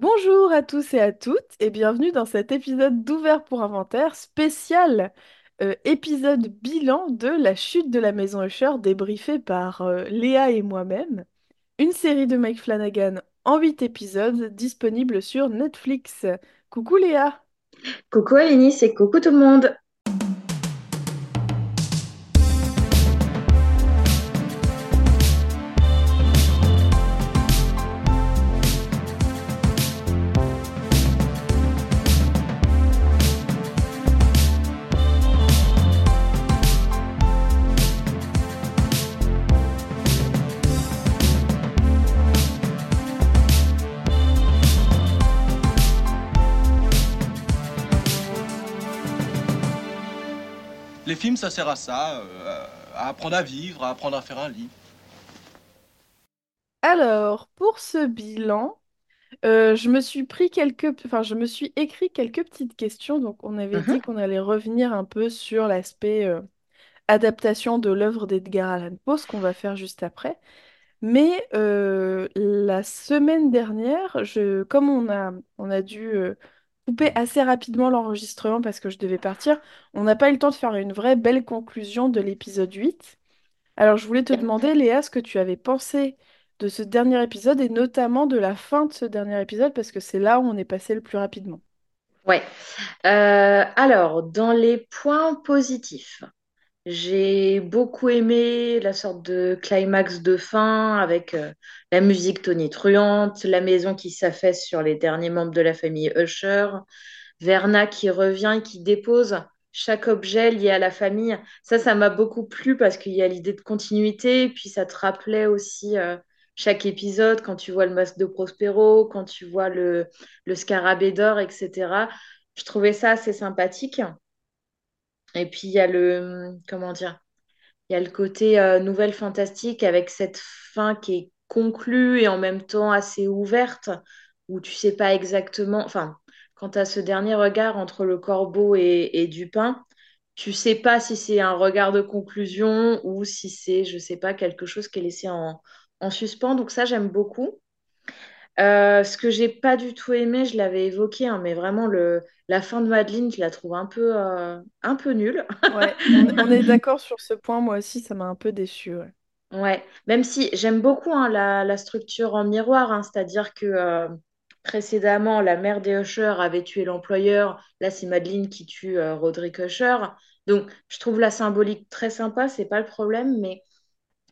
Bonjour à tous et à toutes et bienvenue dans cet épisode d'Ouvert pour Inventaire spécial euh, épisode bilan de la chute de la maison Usher débriefé par euh, Léa et moi-même. Une série de Mike Flanagan en 8 épisodes disponible sur Netflix. Coucou Léa! Coucou Alice et coucou tout le monde. Ça sert à ça, euh, à apprendre à vivre, à apprendre à faire un lit. Alors, pour ce bilan, euh, je me suis pris quelques... Enfin, je me suis écrit quelques petites questions. Donc, on avait dit Mhm. qu'on allait revenir un peu sur l'aspect euh, adaptation de l'œuvre d'Edgar Allan Poe, ce qu'on va faire juste après. Mais euh, la semaine dernière, je, comme on a, on a dû euh, couper assez rapidement l'enregistrement parce que je devais partir, on n'a pas eu le temps de faire une vraie belle conclusion de l'épisode 8. Alors je voulais te demander, Léa, ce que tu avais pensé de ce dernier épisode et notamment de la fin de ce dernier épisode parce que c'est là où on est passé le plus rapidement. Ouais. Euh, alors, dans les points positifs, j'ai beaucoup aimé la sorte de climax de fin avec euh, la musique tonitruante, la maison qui s'affaisse sur les derniers membres de la famille Usher, Verna qui revient et qui dépose chaque objet lié à la famille. Ça, ça m'a beaucoup plu parce qu'il y a l'idée de continuité, et puis ça te rappelait aussi euh, chaque épisode, quand tu vois le masque de Prospero, quand tu vois le, le scarabée d'or, etc. Je trouvais ça assez sympathique. Et puis il y a le, comment dire, il le côté euh, nouvelle fantastique avec cette fin qui est conclue et en même temps assez ouverte, où tu sais pas exactement, enfin, quand tu as ce dernier regard entre le corbeau et, Dupin, tu sais pas si c'est un regard de conclusion ou si c'est, je sais pas, quelque chose qui est laissé en, en suspens. Donc ça, j'aime beaucoup. Euh, ce que j'ai pas du tout aimé, je l'avais évoqué, hein, mais vraiment le, la fin de Madeleine, je la trouve un peu, euh, un peu nulle. Ouais, on, est d'accord sur ce point, moi aussi, ça m'a un peu déçue. ouais. Ouais, même si j'aime beaucoup hein, la, la structure en miroir, hein, c'est-à-dire que euh, précédemment, la mère des Usher avait tué l'employeur, là c'est Madeleine qui tue euh, Roderick Usher. Donc je trouve la symbolique très sympa, c'est pas le problème, mais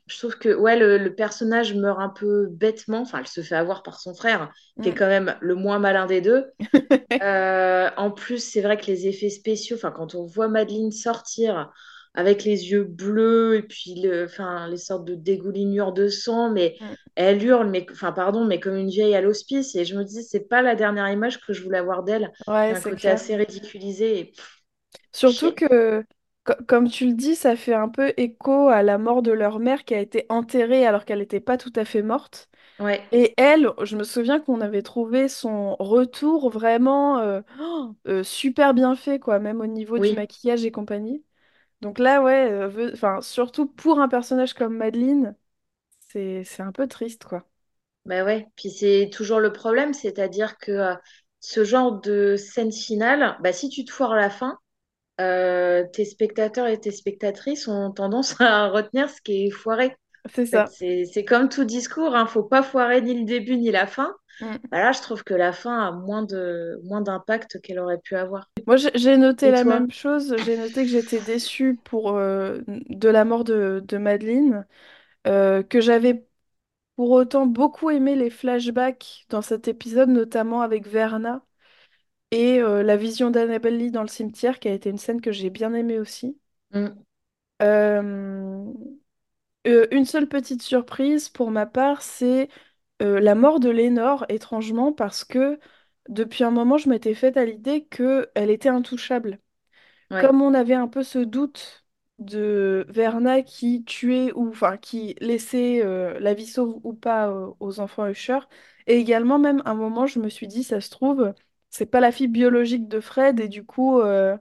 je trouve que ouais, le, le personnage meurt un peu bêtement, enfin elle se fait avoir par son frère, qui est Mm. quand même le moins malin des deux. Euh, en plus, c'est vrai que les effets spéciaux, enfin, quand on voit Madeleine sortir avec les yeux bleus et puis le, les sortes de dégoulinures de sang, mais Mm. elle hurle, mais, enfin, pardon, mais comme une vieille à l'hospice. Et je me dis, c'est pas la dernière image que je voulais avoir d'elle. Ouais, c'est assez ridiculisé et Surtout que, co- comme tu le dis, ça fait un peu écho à la mort de leur mère qui a été enterrée alors qu'elle n'était pas tout à fait morte. Ouais, Et elle, je me souviens qu'on avait trouvé son retour vraiment euh, oh, euh, super bien fait, quoi, même au niveau du oui, maquillage et compagnie. Donc là, ouais, euh, ve- enfin, surtout pour un personnage comme Madeleine, c'est c'est un peu triste, quoi. bah ouais. Puis c'est toujours le problème, c'est-à-dire que euh, ce genre de scène finale, bah, si tu te foires à la fin, euh, tes spectateurs et tes spectatrices ont tendance à retenir ce qui est foiré. C'est ça. c'est, comme tout discours, hein, faut pas foirer ni le début ni la fin. Mm. Bah là, je trouve que la fin a moins de, moins d'impact qu'elle aurait pu avoir. Moi, j'ai noté Et la même chose. J'ai noté que j'étais déçue pour, euh, de la mort de, de Madeleine, euh, que j'avais pour autant beaucoup aimé les flashbacks dans cet épisode, notamment avec Verna et euh, la vision d'Annabelle Lee dans le cimetière, qui a été une scène que j'ai bien aimée aussi. Mm, Euh, euh, une seule petite surprise pour ma part, c'est euh, la mort de Lénore, étrangement, parce que depuis un moment, je m'étais faite à l'idée qu'elle était intouchable. ouais, comme on avait un peu ce doute de Verna qui tuait ou enfin qui laissait euh, la vie sauve ou pas euh, aux enfants Usher, et également même un moment je me suis dit ça se trouve c'est pas la fille biologique de Fred et du coup euh,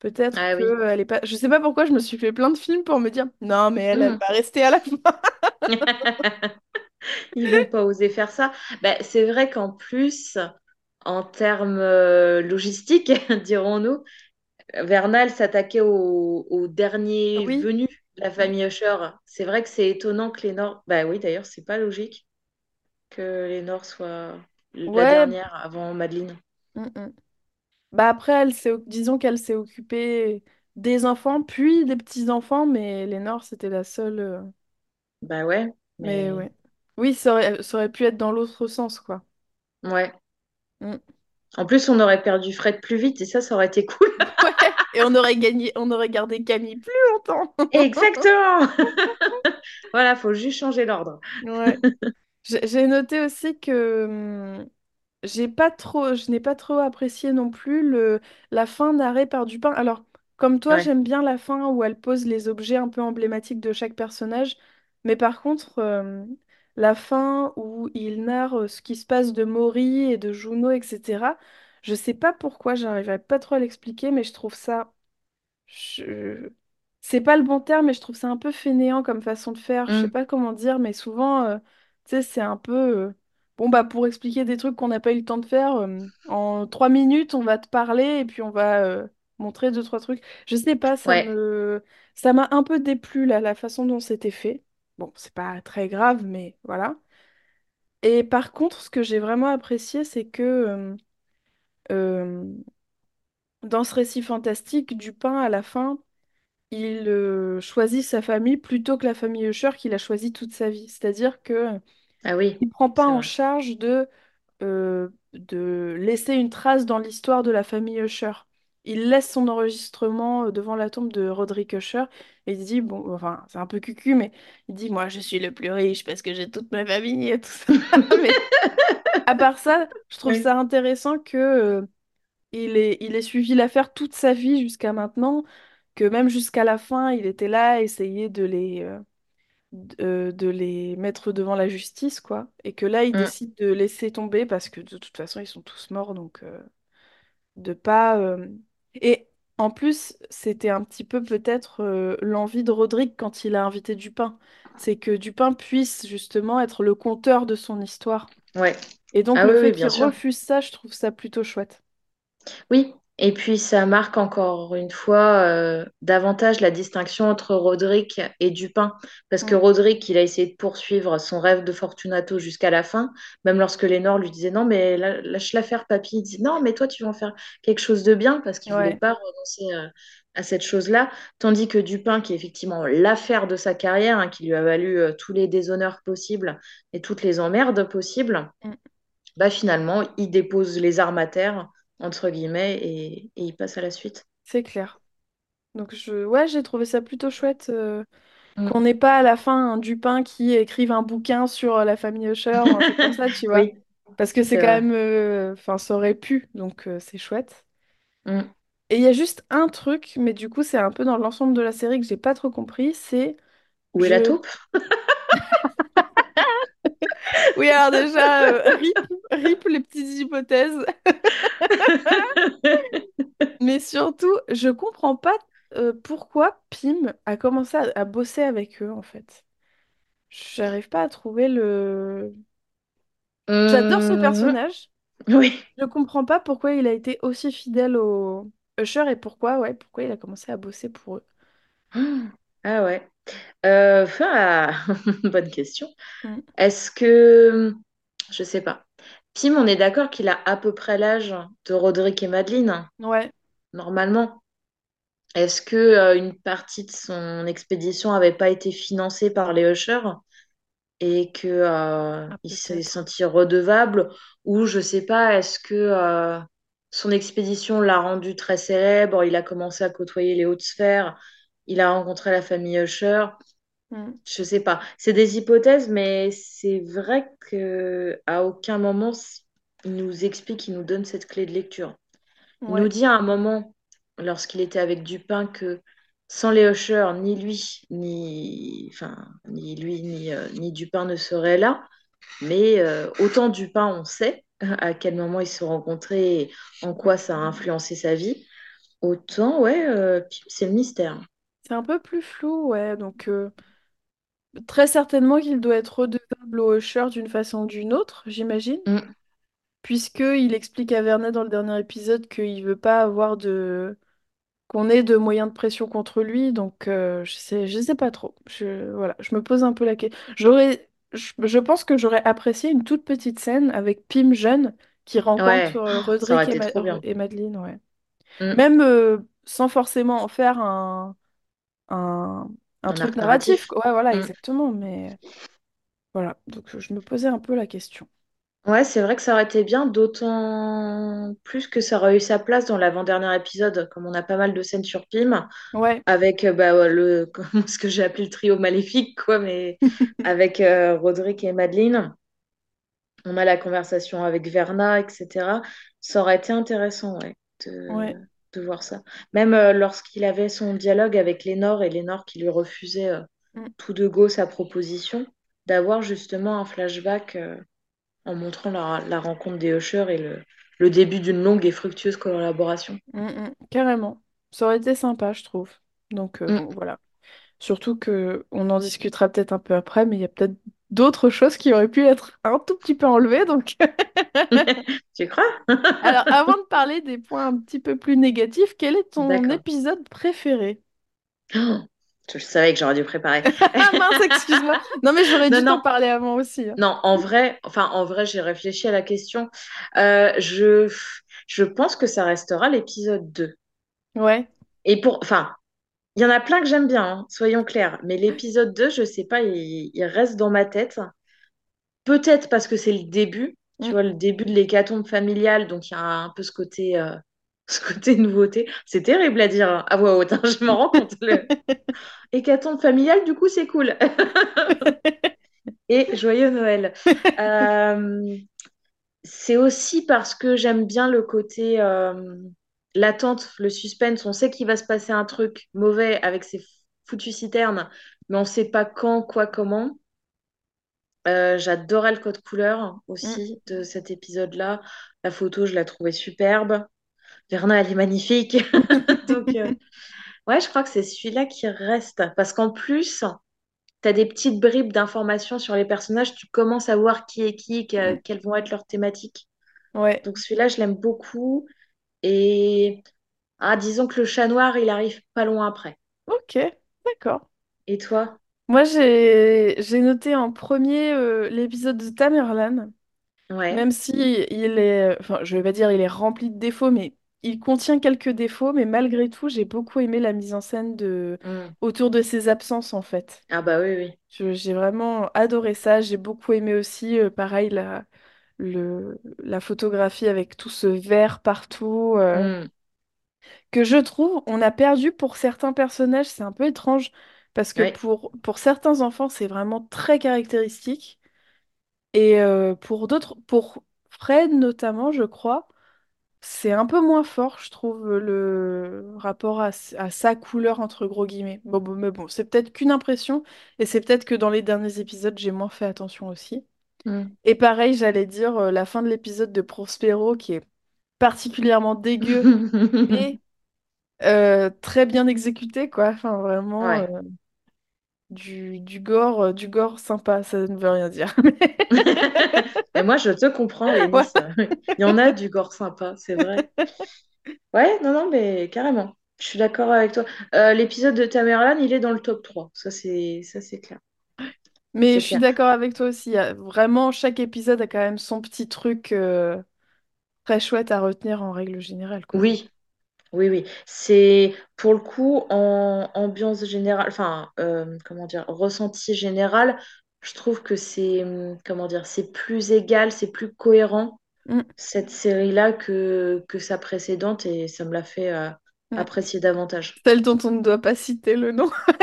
peut-être ah que oui. euh, elle est pas je sais pas pourquoi je me suis fait plein de films pour me dire non mais elle elle Mm. va rester à la fin Ils vont pas oser faire ça. Ben, c'est vrai qu'en plus, en termes euh, logistiques, dirons-nous, Vernal s'attaquait au, au dernier Oui, venu la famille Usher. C'est vrai que c'est étonnant que les Nords... Bah oui, d'ailleurs, c'est pas logique que les Nords soient la ouais. dernière avant Madeleine. Mm, mm. Bah après, elle s'est, oc- disons qu'elle s'est occupée des enfants, puis des petits-enfants, mais Lénore, c'était la seule. euh, Bah ouais, Mais mais ouais. Oui, ça aurait, ça aurait pu être dans l'autre sens, quoi. ouais. Mm. En plus, on aurait perdu Fred plus vite et ça, ça aurait été cool. Ouais, et on aurait gagné, on aurait gardé Camille plus longtemps. Exactement. Voilà, faut juste changer l'ordre. Ouais. J'ai j'ai noté aussi que hum, j'ai pas trop, je n'ai pas trop apprécié non plus le, la fin narrée par Dupin. Alors, comme toi, Ouais. j'aime bien la fin où elle pose les objets un peu emblématiques de chaque personnage, mais par contre, la fin où il narre ce qui se passe de Maury et de Juno, etc., je sais pas pourquoi, j'arriverai pas trop à l'expliquer, mais je trouve ça je... C'est pas le bon terme, mais je trouve ça un peu fainéant comme façon de faire. Je sais Mm. pas comment dire, mais souvent, euh, tu sais, c'est un peu... Bon, bah, pour expliquer des trucs qu'on n'a pas eu le temps de faire, euh, en trois minutes, on va te parler et puis on va euh, montrer deux, trois trucs. Je sais pas, ça Ouais. me... Ça m'a un peu déplu, là, la façon dont c'était fait. Bon, c'est pas très grave, mais voilà. Et par contre, ce que j'ai vraiment apprécié, c'est que... euh, euh, dans ce récit fantastique, Dupin, à la fin, il euh, choisit sa famille plutôt que la famille Usher qu'il a choisi toute sa vie. C'est-à-dire que Ah oui, il prend pas c'est en vrai. charge de, euh, de laisser une trace dans l'histoire de la famille Usher. Il laisse son enregistrement euh, devant la tombe de Roderick Usher et il dit, bon, enfin, c'est un peu cucu, mais il dit, moi, je suis le plus riche parce que j'ai toute ma famille et tout ça. Mais à part ça, je trouve Oui. ça intéressant que, euh, il ait, il ait suivi l'affaire toute sa vie jusqu'à maintenant que même jusqu'à la fin, il était là à essayer de les, euh, euh, de les mettre devant la justice, quoi. Et que là, il Mm. décide de laisser tomber parce que de toute façon, ils sont tous morts, donc euh, de pas... euh, Et en plus, c'était un petit peu peut-être euh, l'envie de Rodrigue quand il a invité Dupin. C'est que Dupin puisse justement être le conteur de son histoire. Ouais. Et donc, Ah le oui, fait qu'il sûr. refuse ça, je trouve ça plutôt chouette. Oui, et puis ça marque encore une fois euh, davantage la distinction entre Roderick et Dupin, parce que. Roderick, il a essayé de poursuivre son rêve de Fortunato jusqu'à la fin, même lorsque Lénore lui disait non, mais la- lâche l'affaire, papy, il dit non, mais toi, tu vas en faire quelque chose de bien, parce qu'il voulait Ouais. pas renoncer euh, à cette chose-là, tandis que Dupin, qui est effectivement l'affaire de sa carrière, hein, qui lui a valu euh, tous les déshonneurs possibles et toutes les emmerdes possibles, Mm. bah finalement, il dépose les armes à terre, entre guillemets, et, et il passe à la suite. C'est clair. Donc je, ouais, j'ai trouvé ça plutôt chouette euh, Mm. qu'on n'ait pas à la fin un Dupin qui écrive un bouquin sur euh, la famille Usher un truc comme ça, tu vois. Oui, Parce que c'est quand vrai. même, euh, enfin, ça aurait pu, donc euh, c'est chouette. Mm. Et il y a juste un truc, mais du coup c'est un peu dans l'ensemble de la série que j'ai pas trop compris, c'est Où est la taupe? oui alors déjà euh, rip, rip les petites hypothèses, mais surtout je comprends pas euh, pourquoi Pym a commencé à, à bosser avec eux en fait. J'arrive pas à trouver le J'adore ce Mm. personnage. Oui. Je comprends pas pourquoi il a été aussi fidèle au Usher et pourquoi, ouais, pourquoi il a commencé à bosser pour eux. Ah ouais. Euh, ah, bonne question. Mm. Est-ce que... Je sais pas. Pim, on est d'accord qu'il a à peu près l'âge de Roderick et Madeleine, Ouais, normalement. Est-ce que euh, une partie de son expédition n'avait pas été financée par les Ushers? et que euh, ah, il s'est senti redevable? Ou je sais pas est-ce que euh, son expédition l'a rendu très célèbre il a commencé à côtoyer les hautes sphères? Il a rencontré la famille Usher Mm. je sais pas c'est des hypothèses mais c'est vrai que à aucun moment il nous explique il nous donne cette clé de lecture il nous dit à un moment lorsqu'il était avec Dupin que sans les Usher, ni lui, ni, enfin, ni lui, ni, euh, ni Dupin ne seraient là. Mais euh, autant Dupin, on sait à quel moment ils se sont rencontrés et en quoi ça a influencé sa vie. Autant, ouais, euh, c'est le mystère. C'est un peu plus flou, ouais. Donc, euh, très certainement qu'il doit être redevable au Usher d'une façon ou d'une autre, j'imagine. Mm. Puisqu'il explique à Vernet dans le dernier épisode qu'il veut pas avoir de... qu'on ait de moyens de pression contre lui, donc euh, je sais, je sais pas trop. Je, voilà, je me pose un peu la question. J'aurais, je, je pense que j'aurais apprécié une toute petite scène avec Pim jeune qui rencontre Ouais, euh, ça aurait Roderick et, été Ma- trop bien. et Madeleine, ouais. Mm. Même euh, sans forcément en faire un, un, un Un truc arc narratif. Ouais, voilà, Mm. exactement, mais voilà. Donc je me posais un peu la question. Ouais, c'est vrai que ça aurait été bien, d'autant plus que ça aurait eu sa place dans l'avant-dernier épisode, comme on a pas mal de scènes sur Pym, Ouais. avec euh, bah, le, ce que j'ai appelé le trio maléfique, quoi, mais avec euh, Roderick et Madeleine. On a la conversation avec Verna, etc. Ça aurait été intéressant, ouais, de, Ouais. De voir ça. Même euh, lorsqu'il avait son dialogue avec Lénore et Lénore qui lui refusait euh, Mm, tout de go sa proposition, d'avoir justement un flashback euh, en montrant la, la rencontre des Usher et le, le début d'une longue et fructueuse collaboration. mm, mm, carrément. Ça aurait été sympa, je trouve. Donc voilà. Surtout que on en discutera peut-être un peu après, mais il y a peut-être d'autres choses qui auraient pu être un tout petit peu enlevées. Donc, Tu crois? alors, avant de parler des points un petit peu plus négatifs, quel est ton épisode préféré? Oh, je savais que j'aurais dû préparer. Ah mince, excuse-moi. Non, mais j'aurais dû t'en parler avant aussi. hein. non, en vrai, enfin, en vrai, j'ai réfléchi à la question. Euh, je, je pense que ça restera l'épisode 2. Ouais. Et pour, enfin, il y en a plein que j'aime bien, hein, soyons clairs. Mais l'épisode 2, je sais pas, il, il reste dans ma tête. Peut-être parce que c'est le début, tu vois, le début de l'hécatombe familiale, donc il y a un peu ce côté, euh, ce côté nouveauté. C'est terrible à dire hein, à voix haute, hein, je me rends compte. Le hécatombe familiale, du coup, c'est cool. Et joyeux Noël. Euh, c'est aussi parce que j'aime bien le côté euh, l'attente, le suspense. On sait qu'il va se passer un truc mauvais avec ces foutues citernes, mais on ne sait pas quand, quoi, comment. Euh, j'adorais le code couleur Mm. aussi de cet épisode-là. La photo, je la trouvais superbe. Verna, elle est magnifique. Donc, euh, ouais, je crois que c'est celui-là qui reste. Parce qu'en plus, tu as des petites bribes d'informations sur les personnages. Tu commences à voir qui est qui, que- Mm. quelles vont être leurs thématiques. Ouais. Donc, celui-là, je l'aime beaucoup. Et ah, disons que le chat noir, il arrive pas loin après. Ok, d'accord. Et toi? Moi, j'ai j'ai noté en premier euh, l'épisode de Tamerlan. Ouais. Même si il est, enfin, je vais pas dire il est rempli de défauts, mais il contient quelques défauts, mais malgré tout, j'ai beaucoup aimé la mise en scène de Hmm. autour de ses absences en fait. Ah bah oui, oui. Je- J'ai vraiment adoré ça. J'ai beaucoup aimé aussi, euh, pareil, la, le, la photographie avec tout ce vert partout, euh, Hmm. que je trouve on a perdu pour certains personnages. C'est un peu étrange parce que Ouais. pour, pour certains enfants, c'est vraiment très caractéristique. Et euh, pour d'autres, pour Fred notamment, je crois. C'est un peu moins fort, je trouve, le rapport à, s- à sa couleur, entre gros guillemets. Bon, bon, mais bon, c'est peut-être qu'une impression, et c'est peut-être que dans les derniers épisodes, j'ai moins fait attention aussi. Hmm. Et pareil, j'allais dire euh, la fin de l'épisode de Prospero, qui est particulièrement dégueu, mais euh, très bien exécuté, quoi. Enfin, vraiment, euh, du, du gore, du gore sympa, ça ne veut rien dire. Mais moi, je te comprends, Ouais. Il y en a du gore sympa, c'est vrai. Ouais, non, non, mais carrément. Je suis d'accord avec toi. Euh, l'épisode de Tamerlan, il est dans le top 3. Ça, c'est ça, c'est clair. Mais C'est je suis clair. d'accord avec toi aussi. il y a- Vraiment, chaque épisode a quand même son petit truc. euh, très chouette à retenir en règle générale, quoi. Oui, oui, oui. C'est pour le coup, en ambiance générale, enfin, euh, comment dire, ressenti général, je trouve que c'est, hum, comment dire, c'est plus égal, c'est plus cohérent, Mm, cette série-là, que, que sa précédente, et ça me l'a fait euh, apprécier davantage. Celle dont on ne doit pas citer le nom.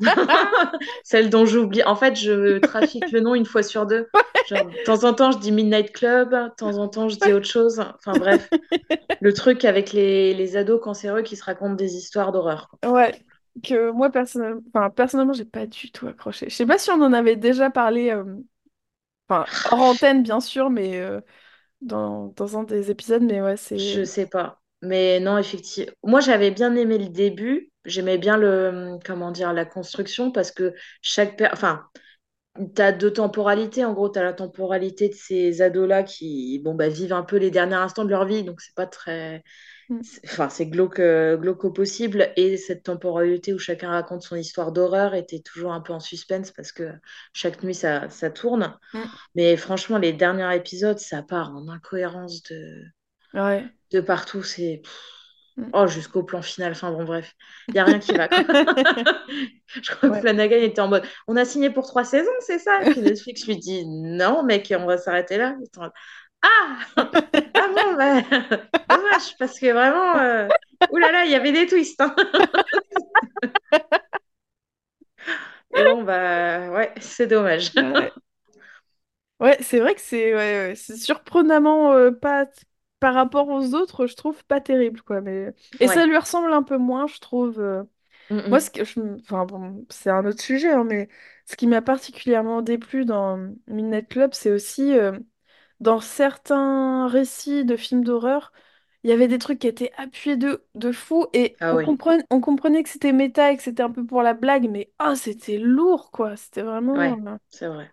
Celle dont j'oublie. En fait, je trafique le nom une fois sur deux. Genre, de temps en temps, je dis Midnight Club, de temps en temps, je dis autre chose. Enfin, bref, le truc avec les, les ados cancéreux qui se racontent des histoires d'horreur. Ouais, que moi, personnellement, enfin, personnellement, j'ai pas du tout accroché. Je sais pas si on en avait déjà parlé, euh, enfin, hors antenne, bien sûr, mais euh, dans, dans un des épisodes, mais ouais, Je c'est... sais pas. Mais non, effectivement. Moi, j'avais bien aimé le début. J'aimais bien le, comment dire, la construction parce que chaque, enfin, T'as deux temporalités. En gros, tu as la temporalité de ces ados-là qui bon, bah, vivent un peu les derniers instants de leur vie, donc c'est pas très. Mm. Enfin, c'est glauque, glauque au possible. Et cette temporalité où chacun raconte son histoire d'horreur était toujours un peu en suspense parce que chaque nuit, ça, ça tourne. Mm. Mais franchement, les derniers épisodes, ça part en incohérence de, Ouais. de partout. C'est. Mm. Oh, jusqu'au plan final. Enfin, bon, bref, il n'y a rien qui va. quoi. Je crois que Ouais. Flanagan était en mode on a signé pour trois saisons, c'est ça? Et puis Netflix lui dit non, mec, on va s'arrêter là. En ah! Ah bon, bah, dommage, parce que vraiment, euh... là là, il y avait des twists. hein. Et bon, bah, ouais, c'est dommage. Ouais, Ouais, c'est vrai que c'est ouais, surprenamment euh, pas par rapport aux autres, je trouve pas terrible quoi. Mais et ça lui ressemble un peu moins, je trouve. euh. Mm, Moi, ce que je, enfin bon, c'est un autre sujet, hein, mais ce qui m'a particulièrement déplu dans Midnight Club, c'est aussi euh, dans certains récits de films d'horreur, il y avait des trucs qui étaient appuyés de, de fou et Ah on oui, comprenait, on comprenait que c'était méta et que c'était un peu pour la blague, mais ah, c'était lourd quoi. C'était vraiment. ouais, euh, c'est vrai.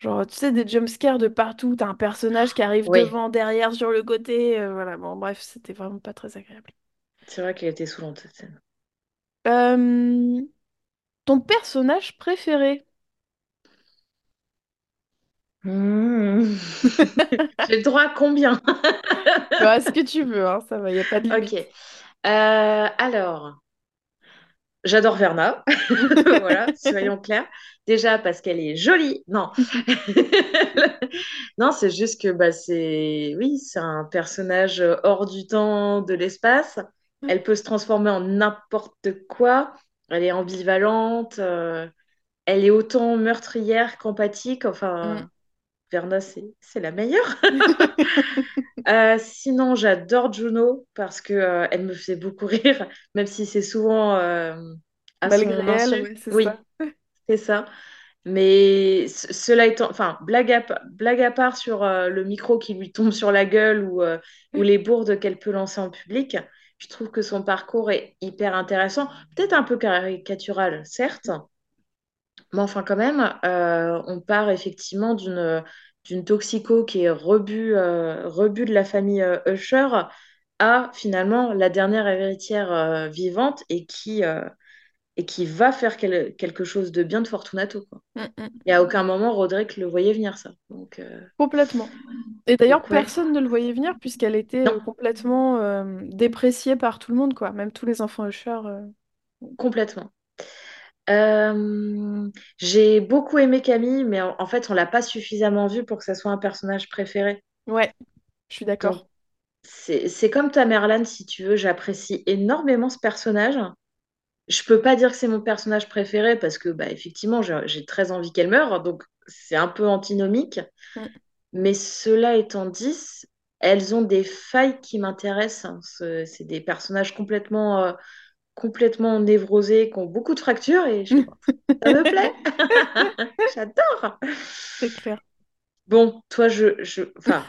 Genre, tu sais, des jumpscares de partout, t'as un personnage qui arrive Oui, devant, derrière, sur le côté, euh, voilà, bon, bref, c'était vraiment pas très agréable. c'est vrai qu'elle était saoulante cette scène. Euh, ton personnage préféré? Mm. J'ai le droit à combien? Bah, ce que tu veux, hein, ça va, y a pas de Ok. limite. Euh, alors, j'adore Verna. Voilà, soyons clairs. Déjà parce qu'elle est jolie. Non. Non, c'est juste que bah, c'est oui, c'est un personnage hors du temps, de l'espace. Elle peut se transformer en n'importe quoi. Elle est ambivalente. euh, elle est autant meurtrière qu'empathique. Mm. Enfin, Verna, c'est c'est la meilleure. Euh, sinon, j'adore Juno parce que euh, elle me fait beaucoup rire, même si c'est souvent euh, à Malgré son elle, ouais, c'est Oui, ça. c'est ça. Mais ce- cela étant, enfin, blague à, blague à part sur euh, le micro qui lui tombe sur la gueule ou, ou les bourdes qu'elle peut lancer en public, je trouve que son parcours est hyper intéressant. Peut-être un peu caricatural, certes, mais enfin quand même, on part effectivement d'une d'une toxico qui est rebut, euh, rebut de la famille euh, Usher à finalement la dernière héritière euh, vivante et qui, et qui va faire quel- quelque chose de bien de Fortunato, quoi. Mm, mm. Et à aucun moment, Roderick le voyait venir, ça. Donc, euh, Complètement. Et d'ailleurs, ouais, personne ne le voyait venir puisqu'elle était non, complètement euh, dépréciée par tout le monde, quoi. Même tous les enfants Usher. euh. complètement. Euh, j'ai beaucoup aimé Camille, mais en, en fait, on l'a pas suffisamment vue pour que ça soit un personnage préféré. Ouais, je suis d'accord. c'est, comme Tamerlan, si tu veux, j'apprécie énormément ce personnage. Je peux pas dire que c'est mon personnage préféré parce que, bah, effectivement, j'ai très envie qu'elle meure, donc c'est un peu antinomique. Mm. Mais cela étant dit, elles ont des failles qui m'intéressent. hein. Ce- C'est des personnages complètement, euh, complètement névrosés, qui ont beaucoup de fractures et je ça me plaît. J'adore. C'est clair. Bon, toi, je, je, enfin,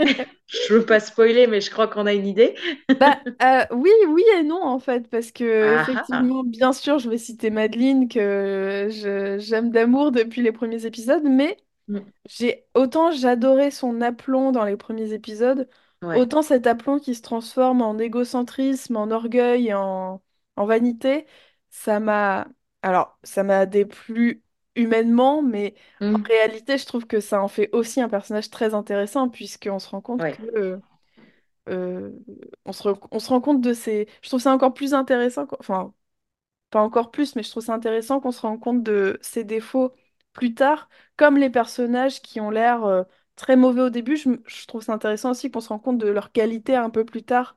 je veux pas spoiler, mais je crois qu'on a une idée. Bah, euh, oui, oui et non en fait, parce que Ah ah. effectivement, bien sûr, je vais citer Madeleine que j'aime d'amour depuis les premiers épisodes, mais Mm. j'ai autant j'adorais son aplomb dans les premiers épisodes, Ouais. autant cet aplomb qui se transforme en égocentrisme, en orgueil, et en, en vanité, ça m'a, alors ça m'a déplu humainement, mais en Mm. réalité, je trouve que ça en fait aussi un personnage très intéressant puisqu'on se rend compte Ouais. que euh, on se, re- on se rend compte de ces... Je trouve ça encore plus intéressant, qu'- enfin, pas encore plus, mais je trouve ça intéressant qu'on se rende compte de ses défauts plus tard, comme les personnages qui ont l'air euh, très mauvais au début, je, trouve ça intéressant aussi qu'on se rende compte de leur qualité un peu plus tard,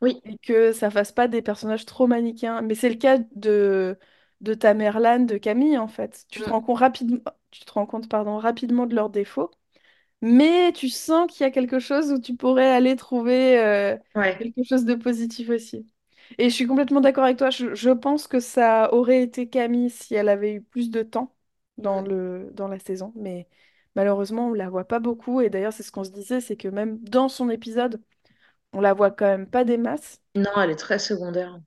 Oui. et que ça fasse pas des personnages trop manichéens. Mais c'est le cas de, de Tamerlan, de Camille, en fait. Tu te Mm. rends compte rapidement, tu te rends compte, pardon, rapidement de leurs défauts. Mais tu sens qu'il y a quelque chose où tu pourrais aller trouver euh, Ouais. quelque chose de positif aussi. Et je suis complètement d'accord avec toi. Je, je pense que ça aurait été Camille si elle avait eu plus de temps dans le, dans la saison. Mais malheureusement, on la voit pas beaucoup. Et d'ailleurs, c'est ce qu'on se disait, c'est que même dans son épisode, on la voit quand même pas des masses. Non, elle est très secondaire.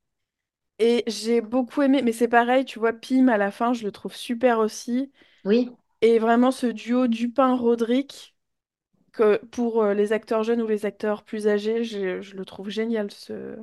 Et j'ai beaucoup aimé, mais c'est pareil, tu vois, Pim à la fin, je le trouve super aussi. Oui. Et vraiment ce duo Dupin-Rodrigue, que pour euh, les acteurs jeunes ou les acteurs plus âgés, je, je le trouve génial. Ce,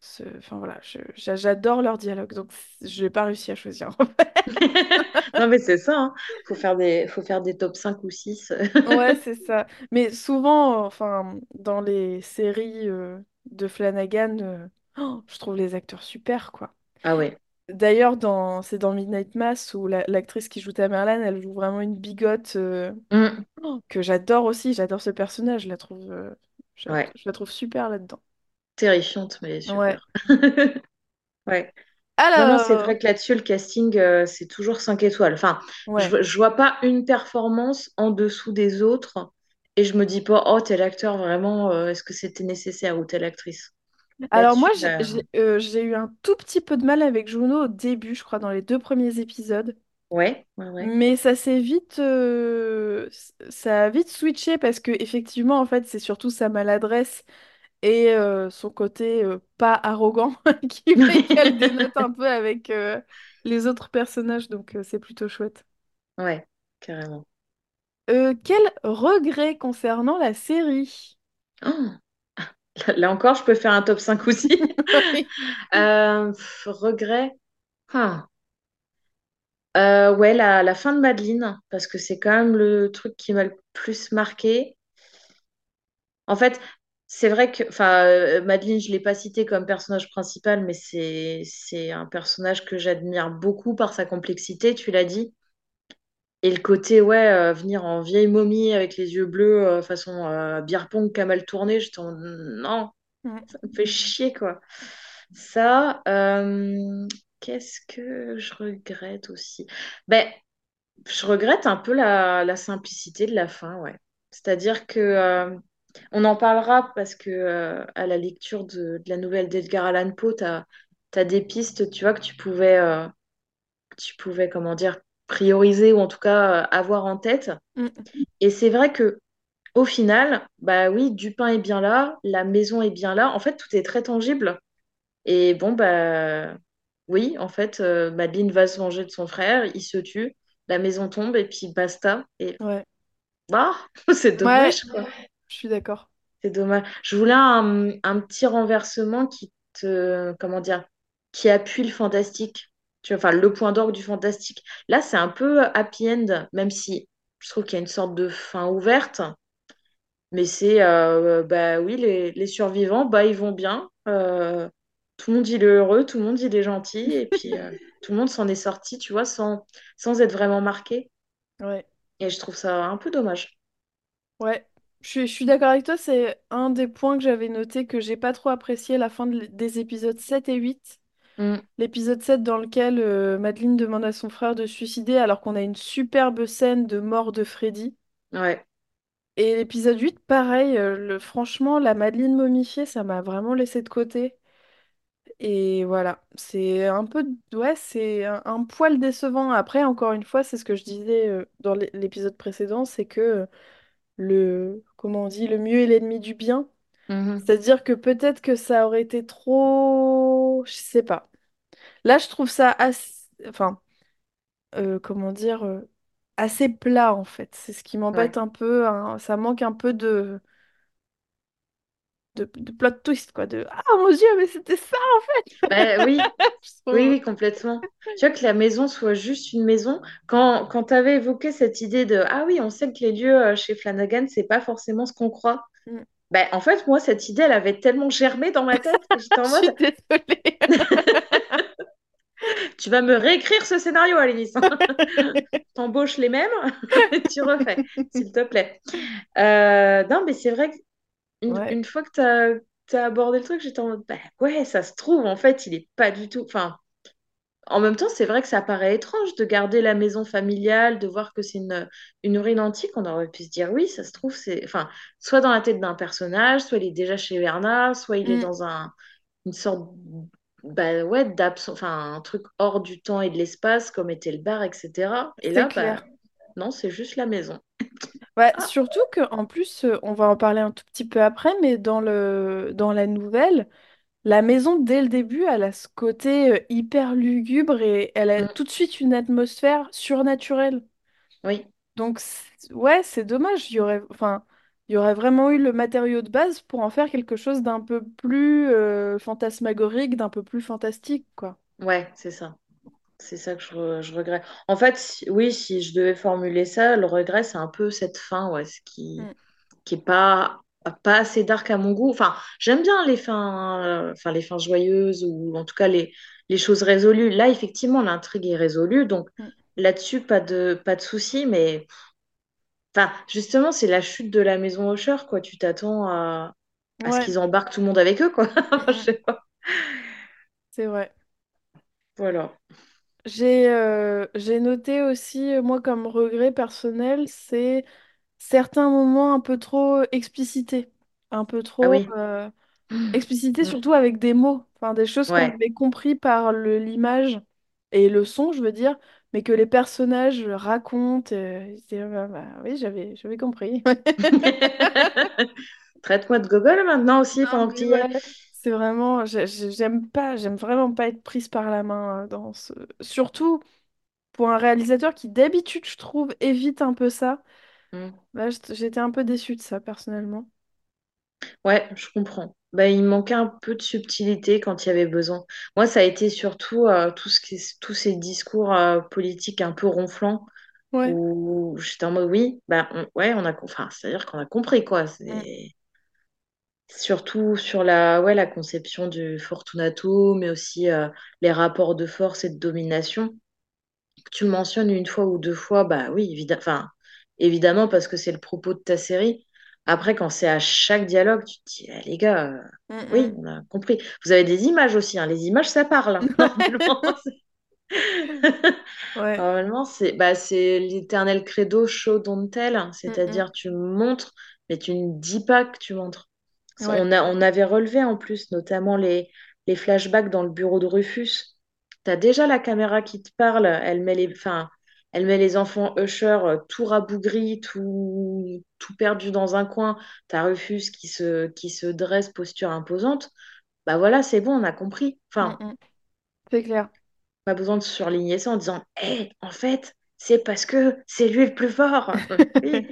ce... Enfin voilà, je- j'adore leur dialogue, donc je n'ai pas réussi à choisir. Non, mais c'est ça, hein. Faut faire des, faut faire des top 5 ou 6. Ouais, c'est ça. Mais souvent, enfin, dans les séries euh, de Flanagan, euh, oh, je trouve les acteurs super, quoi. Ah ouais. D'ailleurs, dans... c'est dans Midnight Mass où la- l'actrice qui joue Tamerlan, elle joue vraiment une bigote euh, Mm. oh, que j'adore aussi. J'adore ce personnage. Je la trouve, je la, Ouais. je la trouve super là-dedans. Terrifiante, mais Ouais. super. Ouais. Non, non, c'est Alors, vrai que là-dessus, le casting, euh, c'est toujours 5 étoiles. Enfin, je, ouais. vois- je vois pas une performance en dessous des autres et je me dis pas, oh, tel acteur, vraiment, euh, est-ce que c'était nécessaire ou telle actrice? Alors moi, j'ai euh, j'ai- eu un tout petit peu de mal avec Juno au début, je crois, dans les deux premiers épisodes. ouais, ouais, ouais. Mais ça s'est vite, euh, ça a vite switché parce que effectivement, en fait, c'est surtout sa maladresse et euh, son côté euh, pas arrogant qui fait qu'elle dénote un peu avec euh, les autres personnages, donc c'est plutôt chouette. Ouais, carrément. Quel regret concernant la série? Oh, là, là encore, je peux faire un top 5 aussi. Oui. Pff, regret? Ah. Ouais, la, la fin de Madeleine, parce que c'est quand même le truc qui m'a le plus marqué. En fait, c'est vrai que, enfin, euh, Madeleine, je ne l'ai pas cité comme personnage principal, mais c'est, c'est un personnage que j'admire beaucoup par sa complexité, tu l'as dit. Et le côté, ouais, euh, venir en vieille momie avec les yeux bleus, euh, façon euh, beer pong qui a mal tourné, j'étais en... Non, ça me fait chier, quoi. Ça, qu'est-ce que je regrette aussi? Ben, je regrette un peu la, la simplicité de la fin, ouais. C'est-à-dire que on en parlera parce que euh, à la lecture de, de la nouvelle d'Edgar Allan Poe, tu as, des pistes, tu vois, que tu pouvais, euh, que tu pouvais, comment dire, prioriser ou en tout cas euh, avoir en tête. Mm. Et c'est vrai que au final, bah oui, Dupin est bien là, la maison est bien là. En fait, tout est très tangible. Et bon, bah oui, en fait, Madeleine va se venger de son frère, il se tue, la maison tombe et puis basta. Et Ouais, bah, c'est ouais, dommage, quoi. Je suis d'accord. C'est dommage. Je voulais un, un petit renversement qui te, comment dire, qui appuie le fantastique. Tu vois, enfin, le point d'orgue du fantastique. Là, c'est un peu happy end, même si je trouve qu'il y a une sorte de fin ouverte. Mais c'est, euh, bah oui, les, les survivants, bah ils vont bien. Euh, tout le monde il est heureux, tout le monde il est gentil, et puis euh, tout le monde s'en est sorti, tu vois, sans, sans être vraiment marqué. Ouais. Et je trouve ça un peu dommage. Ouais, je suis, je suis d'accord avec toi, c'est un des points que j'avais noté que j'ai pas trop apprécié la fin de des épisodes 7 et 8. Mm, L'épisode 7 dans lequel euh, Madeleine demande à son frère de se suicider alors qu'on a une superbe scène de mort de Freddy. ouais. Et l'épisode 8, pareil, euh, le, franchement, la Madeleine momifiée, ça m'a vraiment laissé de côté. Et voilà, c'est un peu, ouais, c'est un, un poil décevant. Après, encore une fois, c'est ce que je disais euh, dans l'é- l'épisode précédent, c'est que le, comment on dit, le mieux est l'ennemi du bien. Mhm. C'est-à-dire que peut-être que ça aurait été trop... Je sais pas. Là, je trouve ça assez... Enfin, euh, comment dire... euh, assez plat, en fait. C'est ce qui m'embête Ouais. un peu. hein. Ça manque un peu de... De, de plot twist, quoi. De... Ah, mon Dieu, mais c'était ça, en fait Bah, oui, Je oui, complètement. Tu vois que la maison soit juste une maison. Quand, quand tu avais évoqué cette idée de Ah oui, on sait que les lieux euh, chez Flanagan, c'est pas forcément ce qu'on croit. Mm. Ben, en fait, moi, cette idée, elle avait tellement germé dans ma tête que j'étais Je en suis mode désolée. Tu vas me réécrire ce scénario, Alice. T'embauches les mêmes et tu refais, s'il te plaît. Euh, non, mais c'est vrai Ouais, une fois que tu as, abordé le truc, j'étais en mode bah, Ouais, ça se trouve, en fait, il est pas du tout. Enfin, en même temps, c'est vrai que ça paraît étrange de garder la maison familiale, de voir que c'est une, une ruine antique. On aurait pu se dire Oui, ça se trouve, c'est. Enfin, soit dans la tête d'un personnage, soit il est déjà chez Verna, soit il est Mm. dans un une sorte bah ouais, d'absence, enfin un truc hors du temps et de l'espace comme était le bar, etc. Et là, bah non, c'est juste la maison. Ouais, Ah, surtout que en plus, euh, on va en parler un tout petit peu après, mais dans le... dans la nouvelle... la maison, dès le début, elle a ce côté euh, hyper lugubre et elle a Mm. tout de suite une atmosphère surnaturelle. Oui, Donc, c'est- ouais, c'est dommage. Il y aurait, enfin, il y aurait vraiment eu le matériau de base pour en faire quelque chose d'un peu plus euh, fantasmagorique, d'un peu plus fantastique, quoi. ouais, c'est ça. C'est ça que je, re- je regrette. En fait, si- oui, si je devais formuler ça, le regret, c'est un peu cette fin, ouais, ce qui, Mm. qui est pas, pas assez dark à mon goût. Enfin, j'aime bien les fins, euh, enfin, les fins joyeuses ou en tout cas les, les choses résolues. Là, effectivement, l'intrigue est résolue, donc Mm. là-dessus, pas de, pas de souci, mais enfin, justement, c'est la chute de la maison Usher, quoi. Tu t'attends à, à ce qu'ils embarquent tout le monde avec eux, quoi. Mm, Je sais pas. c'est vrai. Voilà. J'ai euh, j'ai noté aussi, euh, moi, comme regret personnel, c'est certains moments un peu trop explicités. Un peu Ah trop oui. euh, explicités, Mm. surtout avec des mots. Enfin, des choses qu'on Ouais. avait compris par le- l'image et le son, je veux dire, mais que les personnages racontent. euh, j'étais, bah, bah oui, j'avais j'avais compris. Traite-moi de gogol maintenant aussi Non, pendant que tu mais y es. ouais, c'est vraiment, j'ai- j'ai- j'aime pas, j'aime vraiment pas être prise par la main euh, dans ce... Surtout pour un réalisateur qui d'habitude, je trouve, évite un peu ça. Mm. Là, j't- j'étais un peu déçue de ça, personnellement. Ouais, je comprends. Bah, il manquait un peu de subtilité quand il y avait besoin. Moi, ça a été surtout euh, tout ce qui, tous ces discours euh, politiques un peu ronflants Ouais. où j'étais en mode oui, bah, on- ouais, on a, enfin, c'est-à-dire qu'on a compris quoi. Mm, C'est surtout sur la, ouais, la conception du Fortunato, mais aussi euh, les rapports de force et de domination. Que tu le mentionnes une fois ou deux fois, bah oui, évidemment, évidemment parce que c'est le propos de ta série. Après, quand c'est à chaque dialogue, tu te dis, Eh, les gars. euh, mm, oui, on a compris. Vous avez des images aussi, hein. Les images, ça parle, hein, normalement. Ouais. Normalement, c'est bah, c'est l'éternel credo show don't tell, hein. Mm. c'est-à-dire tu montres, mais tu ne dis pas que tu montres. Ouais. On a, on avait relevé en plus, notamment les, les flashbacks dans le bureau de Rufus. Tu as déjà la caméra qui te parle, elle met les, enfin, elle met les enfants Usher euh, tout rabougris, tout, tout perdus dans un coin. Tu as Rufus qui se, qui se dresse, posture imposante. Bah voilà, c'est bon, on a compris. Mm, Enfin, mm. C'est clair. pas besoin de surligner ça en disant, hé, en fait, c'est parce que c'est lui le plus fort. Oui,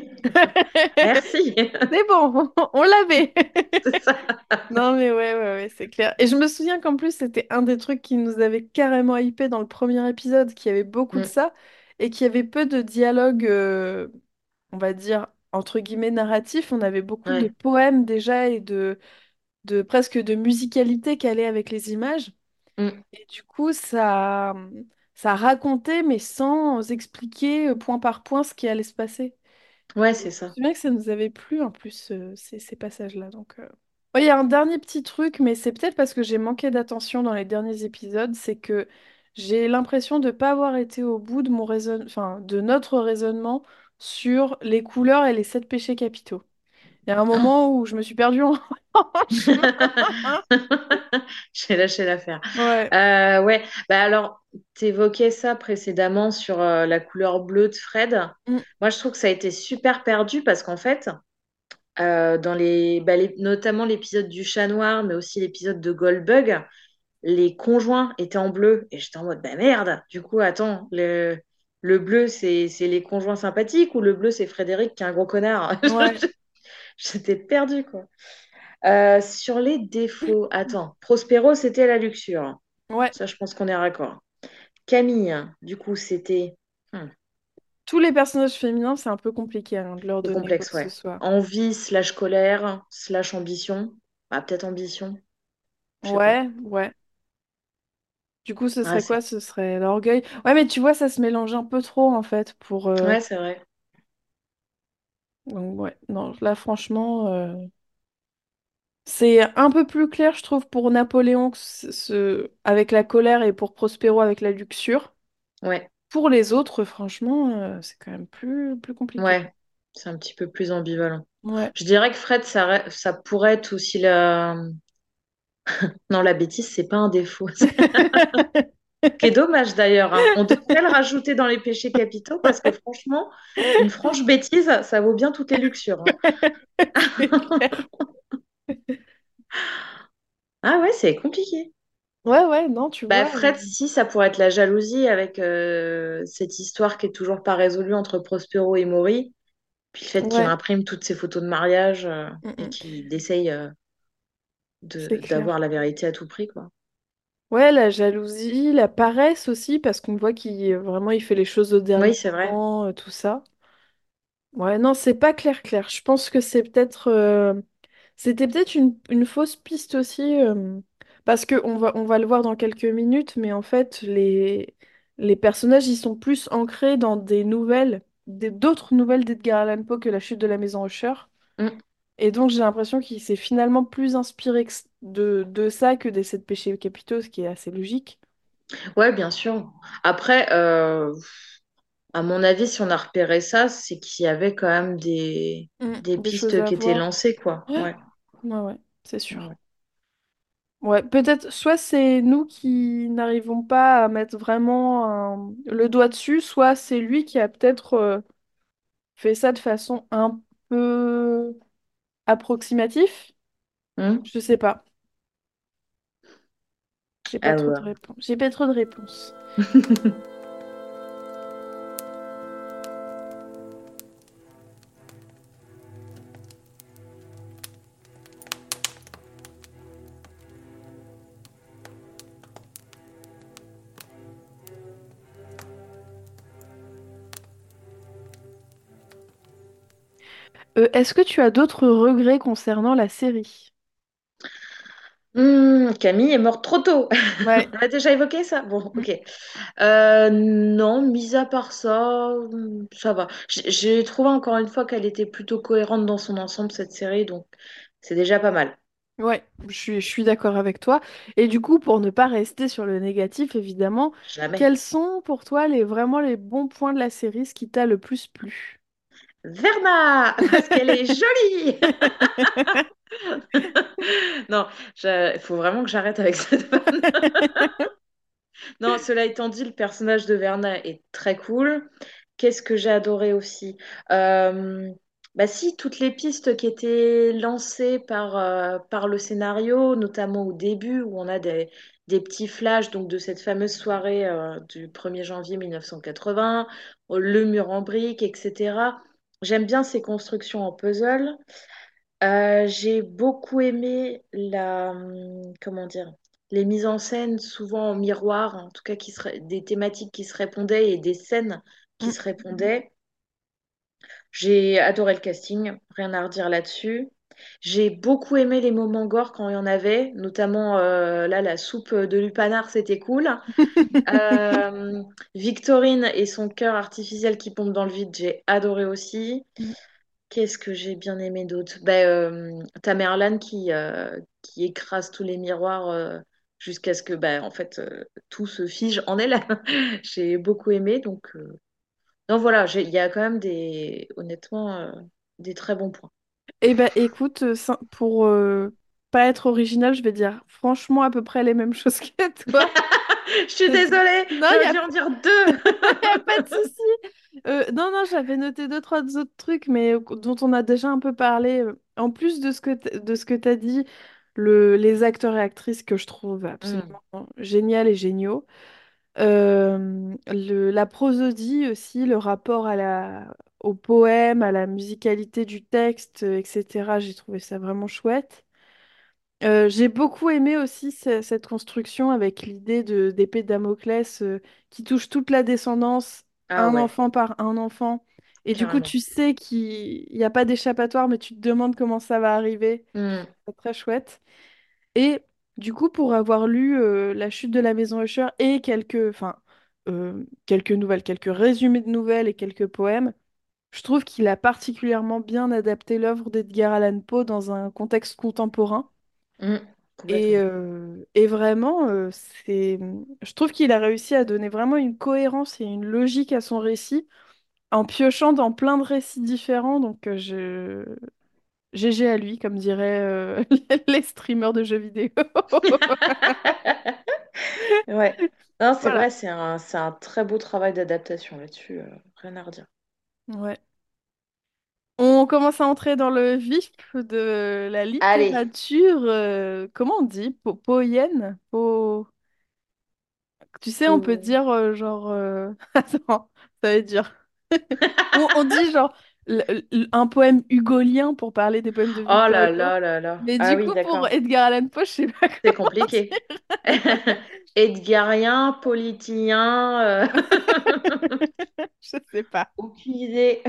merci. C'est bon, on l'avait. Non, mais ouais, ouais, ouais, c'est clair. Et je me souviens qu'en plus, c'était un des trucs qui nous avait carrément hypé dans le premier épisode, qui avait beaucoup de Mm. ça, et qui avait peu de dialogue, euh, on va dire, entre guillemets, narratif. On avait beaucoup de poèmes déjà et de, de presque de musicalité qu'allait avec les images. Mm. Et du coup, ça, ça racontait, mais sans expliquer euh, point par point ce qui allait se passer. Ouais, c'est je me ça. souviens que ça nous avait plu en plus, euh, ces, ces passages-là. Donc, euh. Il y a un dernier petit truc, mais c'est peut-être parce que j'ai manqué d'attention dans les derniers épisodes, c'est que j'ai l'impression de ne pas avoir été au bout de mon raisonn... enfin, de notre raisonnement sur les couleurs et les sept péchés capitaux. Il y a un moment où je me suis perdue en. J'ai lâché l'affaire. Ouais. Euh, ouais, bah alors, tu évoquais ça précédemment sur euh, la couleur bleue de Fred. Mm, Moi, je trouve que ça a été super perdu parce qu'en fait, euh, dans les, bah, les- notamment l'épisode du chat noir, mais aussi l'épisode de Goldbug, les conjoints étaient en bleu. Et j'étais en mode, bah merde, du coup, attends, le, le bleu, c'est c'est les conjoints sympathiques ou le bleu, c'est Frédéric qui est un gros connard? ouais. J'étais perdue, quoi. Euh, sur les défauts, attends, Prospero, c'était la luxure. Ouais. Ça, je pense qu'on est raccord. Camille, du coup, c'était hmm, Tous les personnages féminins, c'est un peu compliqué hein, de leur donner complexe, que ce ouais. soit. Envie slash colère slash ambition. Ah, peut-être ambition, pas. Ouais, ouais. Du coup, ce Ah, serait quoi? Ce serait l'orgueil. Ouais, mais tu vois, ça se mélange un peu trop en fait pour. euh, Ouais, c'est vrai. Donc ouais, non, là franchement, euh, c'est un peu plus clair, je trouve, pour Napoléon que ce... ce- avec la colère et pour Prospero avec la luxure. Ouais, Pour les autres, franchement, euh, c'est quand même plus, plus compliqué. ouais. C'est un petit peu plus ambivalent. Ouais. Je dirais que Fred, ça, re- ça pourrait être aussi la... Non, la bêtise, c'est pas un défaut. Ce qui est dommage d'ailleurs. hein. On devrait le rajouter dans les péchés capitaux parce que franchement, une franche bêtise, ça vaut bien toutes les luxures. hein. Ah ouais, c'est compliqué. Ouais, ouais, non, tu Bah, vois. euh, Fred, si, ça pourrait être la jalousie avec euh, cette histoire qui est toujours pas résolue entre Prospero et Maury. Puis le fait qu'il imprime toutes ses photos de mariage euh, mm, et mm, qu'il essaye euh, d'avoir la vérité à tout prix, quoi. Ouais, la jalousie, la paresse aussi, parce qu'on voit qu'il vraiment il fait les choses au Oui, dernier c'est vrai. moment, euh, tout ça. Ouais, non, c'est pas clair clair. Je pense que c'est peut-être euh, c'était peut-être une, une fausse piste aussi, euh, parce que on va on va le voir dans quelques minutes, mais en fait les les personnages ils sont plus ancrés dans des nouvelles, des d'autres nouvelles d'Edgar Allan Poe que La chute de la maison Usher. Et donc j'ai l'impression qu'il s'est finalement plus inspiré que- de, de ça que des sept péchés capitaux, ce qui est assez logique. Ouais, bien sûr. Après, euh, à mon avis, si on a repéré ça, c'est qu'il y avait quand même des, Mm, des des choses pistes à qui étaient voir. lancées, quoi. Ouais, Ouais. ouais, ouais, c'est sûr. ouais. Ouais, peut-être soit c'est nous qui n'arrivons pas à mettre vraiment un- le doigt dessus, soit c'est lui qui a peut-être euh, fait ça de façon un peu approximative. Hmm Je sais pas. J'ai pas trop réponses. J'ai pas trop de réponses. Euh, est-ce que tu as d'autres regrets concernant la série? Hmm, Camille est morte trop tôt. Ouais. On a déjà évoqué ça? Bon, ok. Euh, non, mis à part ça, hmm, ça va. J'ai j'ai trouvé encore une fois qu'elle était plutôt cohérente dans son ensemble, cette série, donc c'est déjà pas mal. Ouais, je suis, je suis d'accord avec toi. Et du coup, pour ne pas rester sur le négatif, évidemment, Jamais. quels sont pour toi les, vraiment les bons points de la série, ce qui t'a le plus plu? Verna, parce qu'elle est jolie. Non, il faut vraiment que j'arrête avec cette. Non, cela étant dit, le personnage de Verna est très cool. Qu'est-ce que j'ai adoré aussi? Euh, bah si, toutes les pistes qui étaient lancées par, euh, par le scénario, notamment au début, où on a des, des petits flashs donc, de cette fameuse soirée euh, du 1er janvier 1980, le mur en briques, etc. J'aime bien ces constructions en puzzle. Euh, j'ai beaucoup aimé la, hum, comment dire, les mises en scène, souvent en miroir, en tout cas qui seraient des thématiques qui se répondaient et des scènes qui Mm. se répondaient. J'ai adoré le casting, rien à redire là-dessus. J'ai beaucoup aimé les moments gore quand il y en avait, notamment euh, là la soupe de lupanar, c'était cool. Euh, Victorine et son cœur artificiel qui pompe dans le vide, j'ai adoré aussi. Mm. Qu'est-ce que j'ai bien aimé d'autre? Ben, euh, Tamerlan qui, euh, qui écrase tous les miroirs jusqu'à ce que ben, en fait, tout se fige en elle. J'ai beaucoup aimé. Donc, donc voilà, il y a quand même des, honnêtement, euh, des très bons points. Eh ben, écoute, euh, pour euh, pas être original, je vais dire franchement à peu près les mêmes choses que toi. Je suis désolée, Non, a, dû en dire deux. y a pas de souci. Euh, non, non, j'avais noté deux, trois autres trucs, mais dont on a déjà un peu parlé. En plus de ce que de ce que tu as dit, le, les acteurs et actrices que je trouve Hmm, absolument géniaux et géniaux. Euh, le- la prosodie aussi, le rapport à la, au poème, à la musicalité du texte, euh, etc. J'ai trouvé ça vraiment chouette. Euh, j'ai beaucoup aimé aussi ce- cette construction avec l'idée de d'épée de Damoclès euh, qui touche toute la descendance, Ah un ouais, enfant par un enfant. Et du coup, carrément. tu sais qu'il n'y a pas d'échappatoire, mais tu te demandes comment ça va arriver. Hmm, C'est très chouette. Et du coup, pour avoir lu euh, La chute de la maison Usher et quelques, enfin, euh, quelques nouvelles, quelques résumés de nouvelles et quelques poèmes, je trouve qu'il a particulièrement bien adapté l'œuvre d'Edgar Allan Poe dans un contexte contemporain. Et, complètement. euh, et vraiment, euh, c'est... je trouve qu'il a réussi à donner vraiment une cohérence et une logique à son récit en piochant dans plein de récits différents. Donc, euh, je... GG à lui, comme diraient euh, les streamers de jeux vidéo. Ouais. Non, c'est Voilà. vrai, c'est un, c'est un très beau travail d'adaptation là-dessus, rien à redire. Ouais. On commence à entrer dans le vif de la Allez. littérature, euh, comment on dit? Po? Po... Tu sais, on peut Ou- dire euh, genre... euh, Attends, ça veut dire... On, on dit genre un poème hugolien pour parler des poèmes de Oh Victor là Hugo. là là là. Mais Ah du oui, coup, pour. Edgar Allan Poe, je sais pas C'est compliqué. Edgarien, politicien, euh, Je sais pas. aucune idée.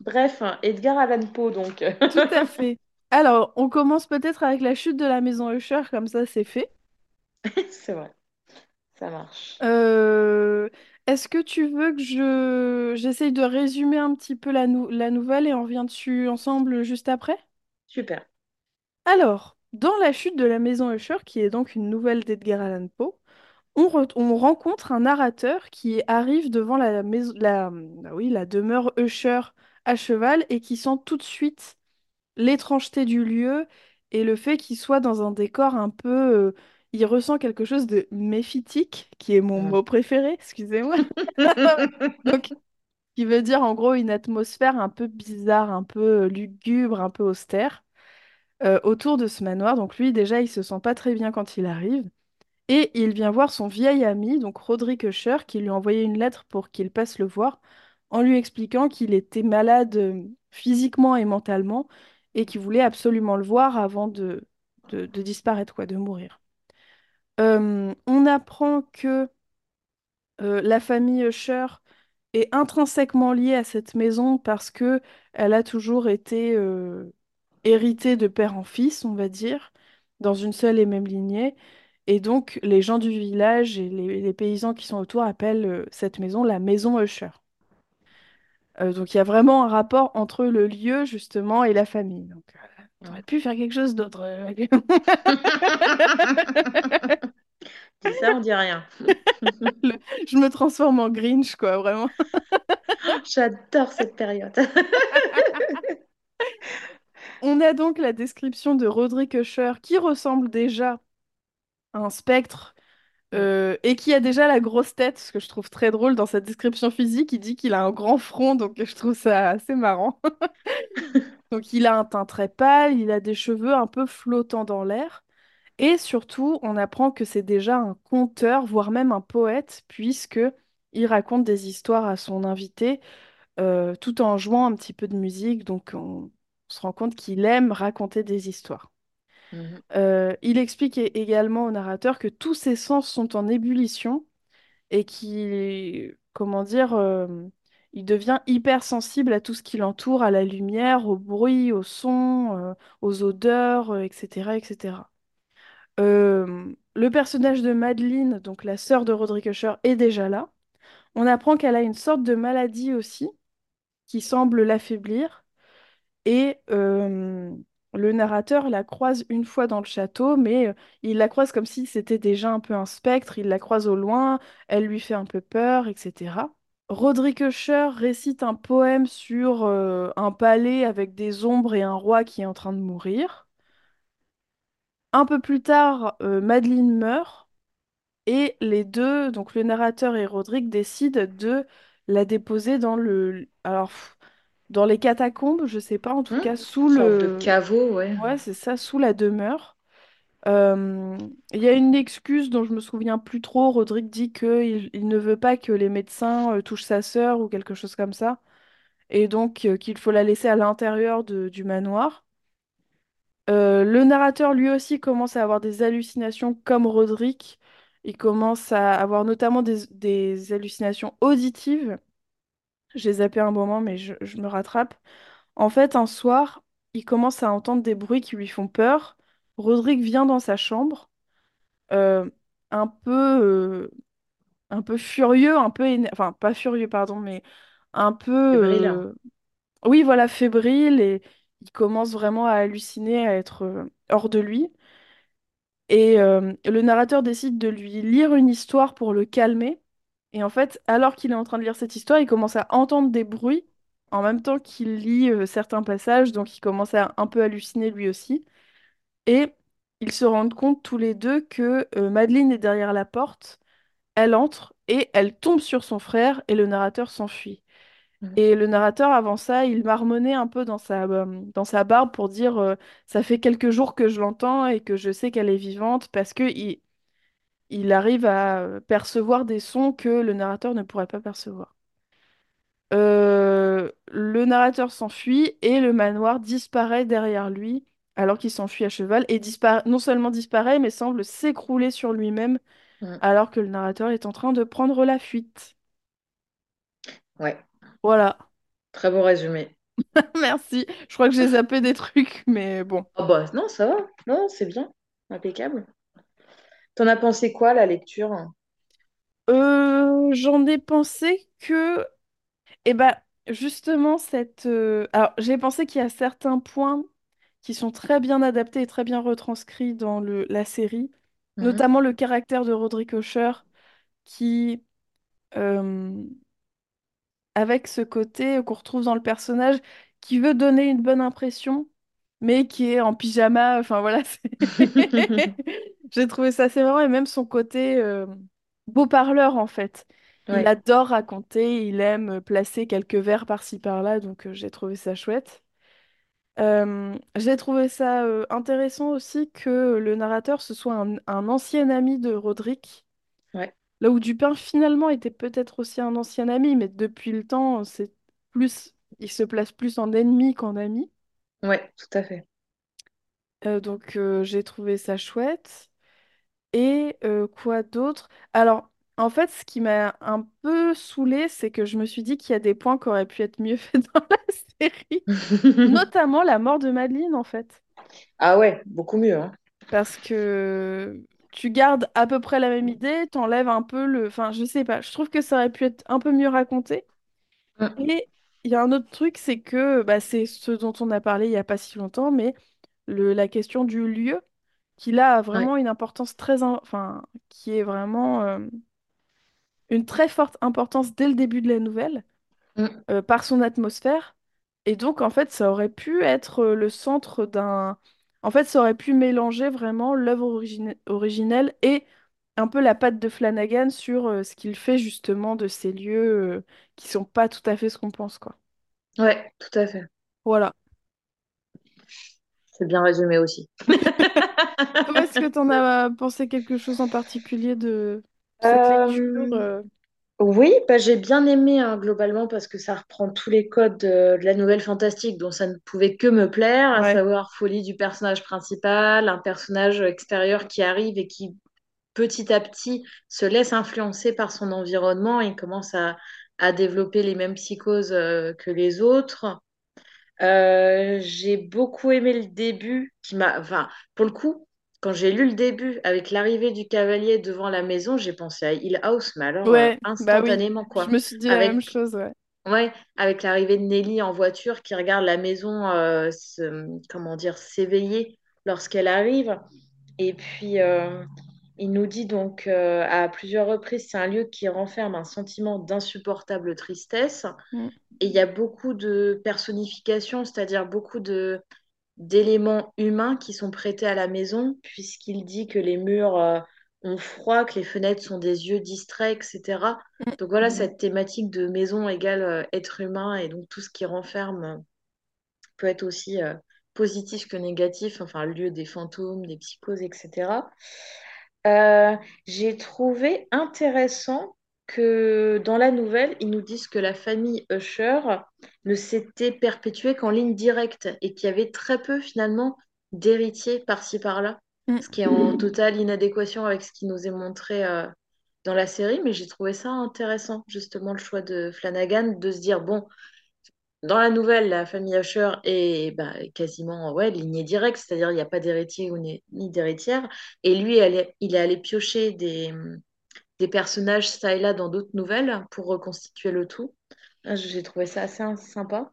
Bref, Edgar Allan Poe, donc. Tout à fait. Alors, on commence peut-être avec la chute de la maison Usher, comme ça c'est fait. C'est vrai, ça marche. Euh, Est-ce que tu veux que je j'essaye de résumer un petit peu la, nou- la nouvelle et on revient dessus ensemble juste après? Super. Alors, dans La chute de la maison Usher, qui est donc une nouvelle d'Edgar Allan Poe, on, re- on rencontre un narrateur qui arrive devant la maison, la, ah oui, la demeure Usher à cheval et qui sent tout de suite l'étrangeté du lieu et le fait qu'il soit dans un décor un peu... euh, il ressent quelque chose de méphitique, qui est mon Mm. mot préféré, excusez-moi. Donc, qui veut dire en gros une atmosphère un peu bizarre, un peu euh, lugubre, un peu austère euh, autour de ce manoir. Donc lui, déjà, il se sent pas très bien quand il arrive. Et il vient voir son vieil ami, donc Roderick Usher, qui lui a envoyé une lettre pour qu'il passe le voir, en lui expliquant qu'il était malade euh, physiquement et mentalement, et qu'il voulait absolument le voir avant de, de, de disparaître, quoi, de mourir. On apprend que la famille Usher est intrinsèquement liée à cette maison parce que elle a toujours été héritée de père en fils, on va dire, dans une seule et même lignée. Et donc, les gens du village et les, paysans qui sont autour appellent cette maison la maison Usher. Donc, il y a vraiment un rapport entre le lieu, justement, et la famille. Euh, t'aurais pu faire quelque chose d'autre. euh, Dis ça, on dit rien. Le- Je me transforme en Grinch, quoi, vraiment. J'adore cette période. On a donc la description de Roderick Usher qui ressemble déjà à un spectre. Euh, et qui a déjà la grosse tête, ce que je trouve très drôle dans sa description physique. Il dit qu'il a un grand front, donc je trouve ça assez marrant. Donc il a un teint très pâle, il a des cheveux un peu flottants dans l'air. Et surtout, on apprend que c'est déjà un conteur, voire même un poète, puisque il raconte des histoires à son invité, euh, tout en jouant un petit peu de musique. Donc on se rend compte qu'il aime raconter des histoires. Mhm. Euh, il explique également au narrateur que tous ses sens sont en ébullition et qu'il, comment dire, euh, il devient hypersensible à tout ce qui l'entoure, à la lumière, au bruit, au son, euh, aux odeurs, etc., etc. Euh, le personnage de Madeleine, donc la sœur de Roderick Usher, est déjà là. On apprend qu'elle a une sorte de maladie aussi qui semble l'affaiblir et le narrateur la croise une fois dans le château, mais euh, il la croise comme si c'était déjà un peu un spectre, il la croise au loin, elle lui fait un peu peur, etc. Roderick Usher récite un poème sur euh, un palais avec des ombres et un roi qui est en train de mourir. Un peu plus tard, euh, Madeleine meurt et les deux, donc le narrateur et Roderick, décident de la déposer dans le... dans les catacombes, je sais pas, en tout Mm. cas sous Sorte de le... caveau, ouais. Ouais, c'est ça, sous la demeure. Euh, Il y a une excuse dont je me souviens plus trop. Roderick dit qu'il il ne veut pas que les médecins euh, touchent sa sœur ou quelque chose comme ça, et donc euh, qu'il faut la laisser à l'intérieur de- du manoir. Euh, le narrateur lui aussi commence à avoir des hallucinations comme Roderick. Il commence à avoir notamment des, des hallucinations auditives. J'ai zappé un moment, mais je, je me rattrape. En fait, un soir, il commence à entendre des bruits qui lui font peur. Roderick vient dans sa chambre, euh, un peu, euh, un peu furieux, un peu éner- enfin pas furieux, pardon, mais un peu, Fébrile. euh, oui, voilà, fébrile et il commence vraiment à halluciner, à être euh, hors de lui. Et euh, le narrateur décide de lui lire une histoire pour le calmer. Et en fait, alors qu'il est en train de lire cette histoire, il commence à entendre des bruits en même temps qu'il lit euh, certains passages, donc il commence à un peu halluciner lui aussi. Et ils se rendent compte tous les deux que euh, Madeleine est derrière la porte, elle entre et elle tombe sur son frère et le narrateur s'enfuit. Mhm. Et le narrateur, avant ça, il marmonnait un peu dans sa, euh, dans sa barbe pour dire ça fait quelques jours que je l'entends et que je sais qu'elle est vivante parce que il, il arrive à percevoir des sons que le narrateur ne pourrait pas percevoir. Euh, le narrateur s'enfuit et le manoir disparaît derrière lui alors qu'il s'enfuit à cheval et non seulement disparaît mais semble s'écrouler sur lui-même Mhm. alors que le narrateur est en train de prendre la fuite. Ouais, Voilà, très beau résumé. merci. Je crois que j'ai zappé des trucs, mais bon. Oh bah non, ça va. Non, c'est bien. Impeccable. T'en as pensé quoi, la lecture? Euh, j'en ai pensé que, eh ben, justement, cette. euh, Alors, j'ai pensé qu'il y a certains points qui sont très bien adaptés et très bien retranscrits dans le... la série, Mhm. notamment le caractère de Roderick Usher, qui, euh, avec ce côté qu'on retrouve dans le personnage, qui veut donner une bonne impression, mais qui est en pyjama. Enfin, voilà. c'est- J'ai trouvé ça assez marrant, et même son côté euh, beau parleur, en fait. Il Ouais, adore raconter, il aime placer quelques vers par-ci par-là, donc euh, j'ai trouvé ça chouette. Euh, j'ai trouvé ça euh, intéressant aussi que le narrateur ce soit un, un ancien ami de Roderick, ouais, là où Dupin finalement était peut-être aussi un ancien ami, mais depuis le temps, c'est plus, il se place plus en ennemi qu'en ami. ouais, tout à fait. Euh, donc euh, j'ai trouvé ça chouette. Et euh, quoi d'autre? Alors, en fait, ce qui m'a un peu saoulée, c'est que je me suis dit qu'il y a des points qui auraient pu être mieux faits dans la série, notamment la mort de Madeleine, en fait. Ah ouais, beaucoup mieux, hein. Parce que tu gardes à peu près la même idée, t'enlèves un peu le... Enfin, je sais pas, je trouve que ça aurait pu être un peu mieux raconté. Mm. Et il y a un autre truc, c'est que bah, c'est ce dont on a parlé il y a pas si longtemps, mais le, la question du lieu, qui là a Ouais. vraiment une importance très... Enfin, qui est vraiment... euh, une très forte importance dès le début de la nouvelle, Mm. euh, par son atmosphère. Et donc, en fait, ça aurait pu être euh, le centre d'un... En fait, ça aurait pu mélanger vraiment l'œuvre origine- originelle et un peu la patte de Flanagan sur euh, ce qu'il fait justement de ces lieux qui sont pas tout à fait ce qu'on pense, quoi. Ouais, tout à fait. Voilà. C'est bien résumé aussi. Est-ce que tu en as pensé quelque chose en particulier de cette lecture? Euh, euh? oui, bah, j'ai bien aimé hein, globalement parce que ça reprend tous les codes de, de la nouvelle fantastique dont ça ne pouvait que me plaire, à Ouais. savoir folie du personnage principal, un personnage extérieur qui arrive et qui petit à petit se laisse influencer par son environnement et commence à, à développer les mêmes psychoses euh, que les autres. Euh, j'ai beaucoup aimé le début qui m'a, enfin, pour le coup, quand j'ai lu le début avec l'arrivée du cavalier devant la maison, j'ai pensé à Hill House, mais alors euh, Ouais, bah oui. instantanément Je quoi. me suis dit la même chose, ouais. ouais, avec l'arrivée de Nelly en voiture qui regarde la maison, euh, se- comment dire, s'éveiller lorsqu'elle arrive. Et puis, euh, il nous dit donc euh, à plusieurs reprises, c'est un lieu qui renferme un sentiment d'insupportable tristesse. Mm. Et il y a beaucoup de personnification, c'est-à-dire beaucoup de d'éléments humains qui sont prêtés à la maison, puisqu'il dit que les murs euh, ont froid, que les fenêtres sont des yeux distraits, etc. Donc voilà, cette thématique de maison égale euh, être humain et donc tout ce qui renferme peut être aussi positif que négatif, enfin lieu des fantômes, des psychoses, etc. Euh, j'ai trouvé intéressant que dans la nouvelle, ils nous disent que la famille Usher ne s'était perpétuée qu'en ligne directe et qu'il y avait très peu finalement d'héritiers par-ci par-là, Mm. ce qui est en totale inadéquation avec ce qui nous est montré euh, dans la série. Mais j'ai trouvé ça intéressant, justement, le choix de Flanagan de se dire, bon, dans la nouvelle, la famille Usher est bah, quasiment ouais, lignée directe, c'est-à-dire il n'y a pas d'héritier ou ni, d'héritière. Et lui, il est allé piocher des, personnages ça et là dans d'autres nouvelles pour reconstituer le tout. Ah, J'ai trouvé ça assez sympa.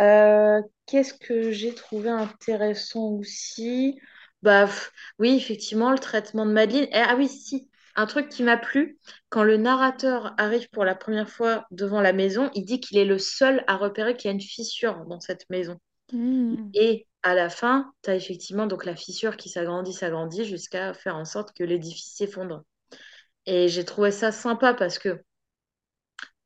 Euh, qu'est-ce que j'ai trouvé intéressant aussi? Bah, oui, effectivement, le traitement de Madeleine. Eh, ah oui, si, un truc qui m'a plu, quand le narrateur arrive pour la première fois devant la maison, il dit qu'il est le seul à repérer qu'il y a une fissure dans cette maison. Mm. Et à la fin, tu as effectivement donc la fissure qui s'agrandit, s'agrandit jusqu'à faire en sorte que l'édifice s'effondre. Et j'ai trouvé ça sympa parce que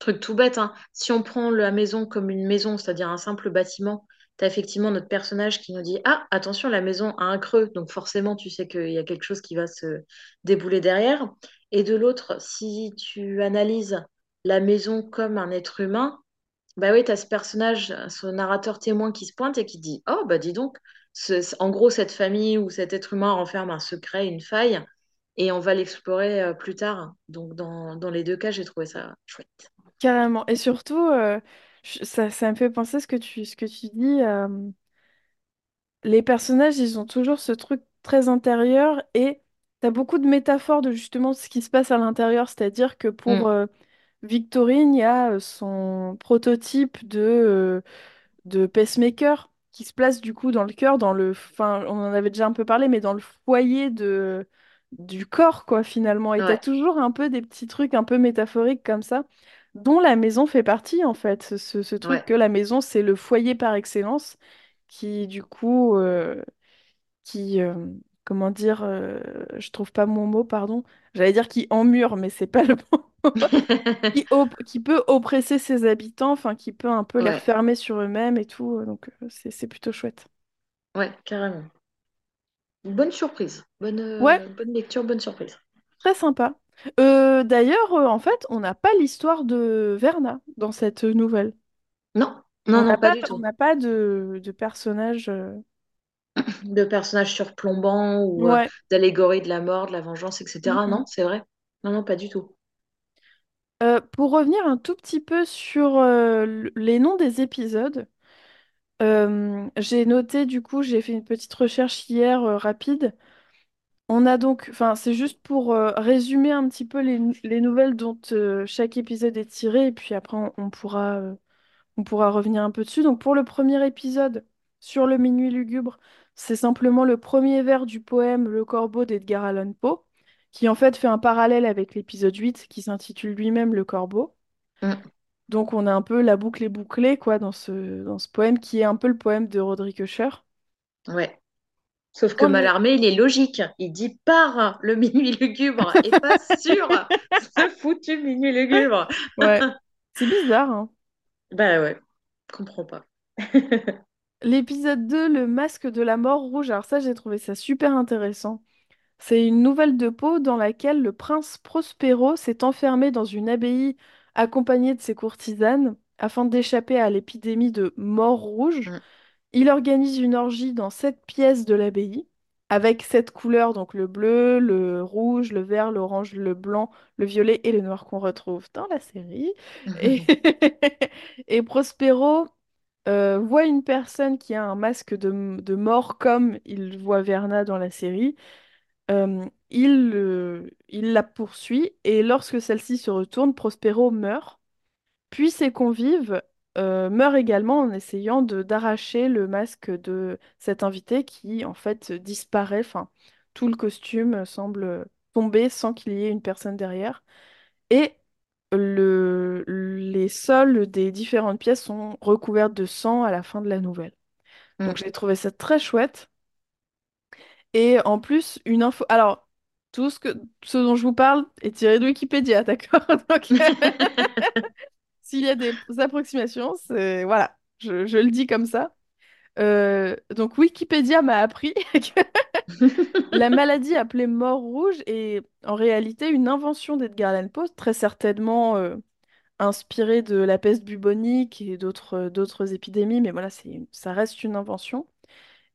Truc tout bête, hein. Si on prend la maison comme une maison, c'est-à-dire un simple bâtiment, effectivement notre personnage qui nous dit Ah, attention, la maison a un creux, donc forcément, tu sais qu'il y a quelque chose qui va se débouler derrière. Et de l'autre, si tu analyses la maison comme un être humain, bah oui, tu as ce personnage, ce narrateur témoin qui se pointe et qui dit Oh, bah dis donc, en gros, cette famille ou cet être humain renferme un secret, une faille, et on va l'explorer euh, plus tard. Donc, dans, dans les deux cas, j'ai trouvé ça chouette. Carrément. Et surtout, euh, je- ça, ça me fait penser ce que tu, ce que tu dis. euh, les personnages, ils ont toujours ce truc très intérieur et t'as beaucoup de métaphores de justement ce qui se passe à l'intérieur. C'est-à-dire que pour Mm. euh, Victorine, il y a euh, son prototype de, euh, de pacemaker qui se place du coup dans le cœur, dans le, enfin, on en avait déjà un peu parlé, mais dans le foyer de, du corps, quoi, finalement. Et t'as Ouais, toujours un peu des petits trucs un peu métaphoriques comme ça, dont la maison fait partie, en fait. Ce, ce- truc ouais. que la maison, c'est le foyer par excellence, qui, du coup, euh, qui, euh, comment dire, euh, je trouve pas mon mot, pardon. J'allais dire qui emmure, mais c'est pas le bon mot. Qui, op- qui peut oppresser ses habitants, enfin, qui peut un peu les Ouais, refermer sur eux-mêmes et tout. Donc, euh, c'est c'est plutôt chouette. ouais, carrément. Bonne surprise. Bonne, Ouais, euh, bonne lecture, bonne surprise. très sympa. Euh, d'ailleurs, euh, en fait, on n'a pas l'histoire de Verna dans cette nouvelle. Non, On non, n'a non, pas pas, du on tout. n'a pas de, de personnage. euh, De personnages surplombants ou euh, Ouais. d'allégories de la mort, de la vengeance, etc. Non, c'est vrai. Non, non, pas du tout. Euh, pour revenir un tout petit peu sur euh, les noms des épisodes, euh, j'ai noté, du coup, j'ai fait une petite recherche hier euh, rapide. On a donc, enfin, c'est juste pour euh, résumer un petit peu les, nou- les nouvelles dont euh, chaque épisode est tiré, et puis après, on, on pourra, euh, on pourra revenir un peu dessus. Donc, pour le premier épisode, sur le minuit lugubre, c'est simplement le premier vers du poème Le Corbeau d'Edgar Allan Poe, qui en fait fait un parallèle avec l'épisode 8, qui s'intitule lui-même Le Corbeau. Mm, Donc, on a un peu la boucle est bouclée, quoi, dans ce, dans ce poème, qui est un peu le poème de Roderick Usher. ouais. Sauf que Pour le... Mallarmé, il est logique. Il dit par le minuit lugubre et pas sur ce foutu minuit lugubre. Ouais, c'est bizarre, hein. Bah ouais, je comprends pas. L'épisode 2, le masque de la mort rouge, alors ça j'ai trouvé ça super intéressant. C'est une nouvelle de Poe dans laquelle le prince Prospero s'est enfermé dans une abbaye accompagné de ses courtisanes afin d'échapper à l'épidémie de mort rouge. Mm, Il organise une orgie dans sept pièces de l'abbaye avec sept couleurs, donc le bleu, le rouge, le vert, l'orange, le blanc, le violet et le noir qu'on retrouve dans la série. Et, et Prospero euh, voit une personne qui a un masque de, de mort comme il voit Verna dans la série. Euh, il, euh, il la poursuit et lorsque celle-ci se retourne, Prospero meurt. Puis ses convives euh, meurent également en essayant de d'arracher le masque de cet invité qui en fait disparaît. Enfin, tout le costume semble tomber sans qu'il y ait une personne derrière. Et le, les sols des différentes pièces sont recouvertes de sang à la fin de la nouvelle. Donc Mm. j'ai trouvé ça très chouette. Et en plus, une info. Alors, tout ce que... ce dont je vous parle est tiré de Wikipédia, d'accord? Donc, s'il y a des approximations, c'est... Voilà, je, je le dis comme ça. Euh, donc, Wikipédia m'a appris que la maladie appelée mort rouge est en réalité une invention d'Edgar Allan Poe, très certainement euh, inspirée de la peste bubonique et d'autres d'autres épidémies, mais voilà, c'est, ça reste une invention.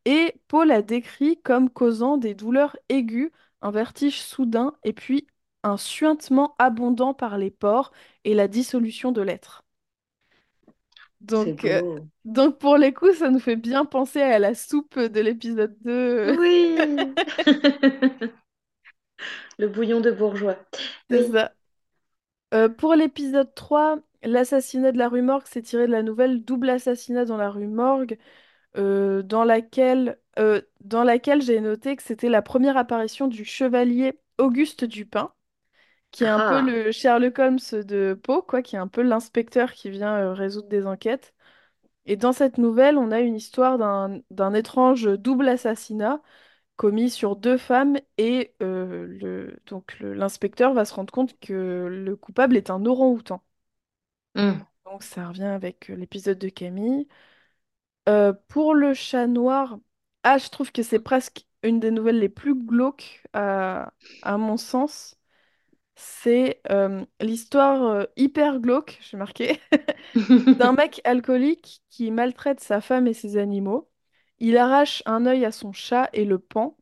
Et Paul a décrit comme causant des douleurs aiguës, un vertige soudain et puis un suintement abondant par les pores et la dissolution de l'être. Donc, euh, donc pour les coups, ça nous fait bien penser à la soupe de l'épisode 2. Oui. Le bouillon de bourgeois. C'est Oui. ça. Euh, pour l'épisode 3, l'assassinat de la rue Morgue, c'est tiré de la nouvelle Double assassinat dans la rue Morgue, euh, dans laquelle, dans laquelle j'ai noté que c'était la première apparition du chevalier Auguste Dupin. Qui est un peu Ah, le Sherlock Holmes de Poe, quoi, qui est un peu l'inspecteur qui vient euh, résoudre des enquêtes. Et dans cette nouvelle, on a une histoire d'un d'un étrange double assassinat commis sur deux femmes et euh, le, donc le- l'inspecteur va se rendre compte que le coupable est un orang-outan. Mm. Donc ça revient avec euh, l'épisode de Camille. Euh, pour le chat noir, ah, je trouve que c'est presque une des nouvelles les plus glauques à, à mon sens. C'est euh, l'histoire euh, hyper glauque, j'ai marqué, d'un mec alcoolique qui maltraite sa femme et ses animaux. Il arrache un œil à son chat et le pend.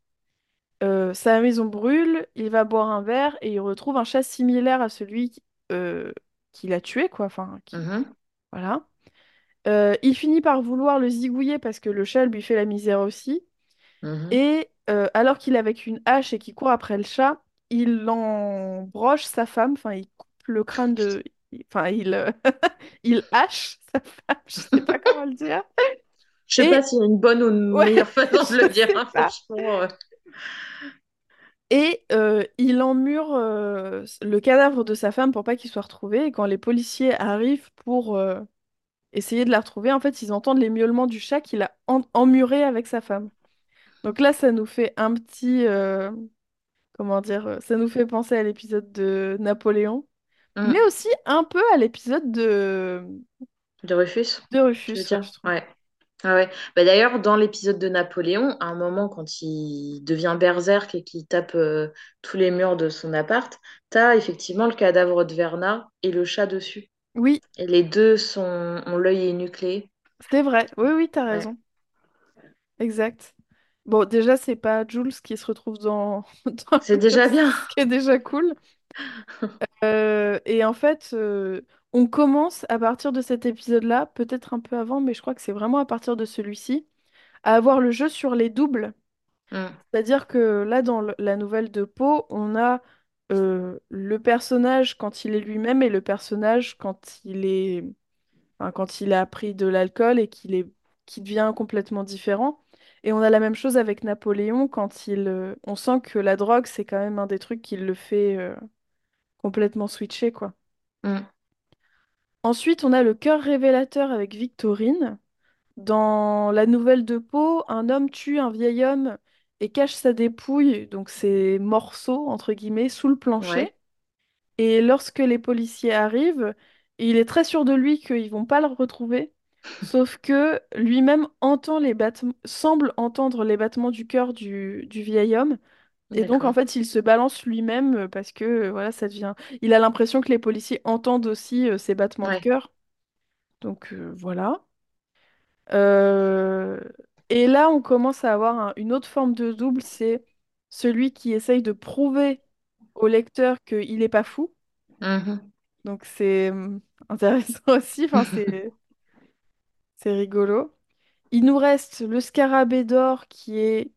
Euh, sa maison brûle, il va boire un verre et il retrouve un chat similaire à celui qui- euh, qu'il a tué, quoi. Enfin, qui... Mhm. Voilà. Euh, il finit par vouloir le zigouiller parce que le chat lui fait la misère aussi. Mhm. Et euh, alors qu'il est avec une hache et qu'il court après le chat, il embroche sa femme, enfin il coupe le crâne de... Enfin il, euh, il hache sa femme, je sais pas comment le dire. Je sais pas s'il y a une bonne ou une ouais, meilleure façon de le dire, hein, franchement. euh. Et euh, il emmure euh, le cadavre de sa femme pour pas qu'il soit retrouvé. Et quand les policiers arrivent pour euh, essayer de la retrouver, en fait ils entendent les miaulements du chat qu'il a en- emmuré avec sa femme. Donc là ça nous fait un petit... comment dire, euh, ça nous fait penser à l'épisode de Napoléon, mais Mm. aussi un peu à l'épisode de, De Rufus, de Rufus, ouais, je. Ah ouais. Bah d'ailleurs, dans l'épisode de Napoléon, à un moment, quand il devient berserk et qu'il tape euh, tous les murs de son appart, t'as effectivement le cadavre de Verna et le chat dessus. Oui, Et les deux sont... ont l'œil énucléé. c'est vrai. Oui, oui, t'as Ouais. raison. Exact. Bon, déjà, c'est pas Jules qui se retrouve dans, dans C'est déjà bien. ce qui est déjà cool. Euh, et en fait, euh, on commence à partir de cet épisode-là, peut-être un peu avant, mais je crois que c'est vraiment à partir de celui-ci, à avoir le jeu sur les doubles. Mm. C'est-à-dire que là, dans le- la nouvelle de Poe, on a euh, le personnage quand il est lui-même et le personnage quand il est, enfin, quand il a pris de l'alcool et qu'il est, qui devient complètement différent. Et on a la même chose avec Napoléon quand il, euh, on sent que la drogue, c'est quand même un des trucs qui le fait euh, complètement switcher, quoi. Mm. Ensuite, on a le cœur révélateur avec Victorine. Dans la nouvelle de Poe, un homme tue un vieil homme et cache sa dépouille, donc ses morceaux, entre guillemets, sous le plancher. Ouais. Et lorsque les policiers arrivent, il est très sûr de lui qu'ils vont pas le retrouver. Sauf que lui-même entend les battements, semble entendre les battements du cœur du, du vieil homme. Et donc, en D'accord. fait, il se balance lui-même euh, parce que, euh, voilà, ça devient... Il a l'impression que les policiers entendent aussi euh, ses battements de Ouais. cœur. Donc, euh, voilà. Euh, Et là, on commence à avoir un- une autre forme de double, c'est celui qui essaye de prouver au lecteur qu'il n'est pas fou. Mhm. Donc c'est hum, intéressant aussi, enfin, c'est c'est rigolo. Il nous reste le scarabée d'or qui est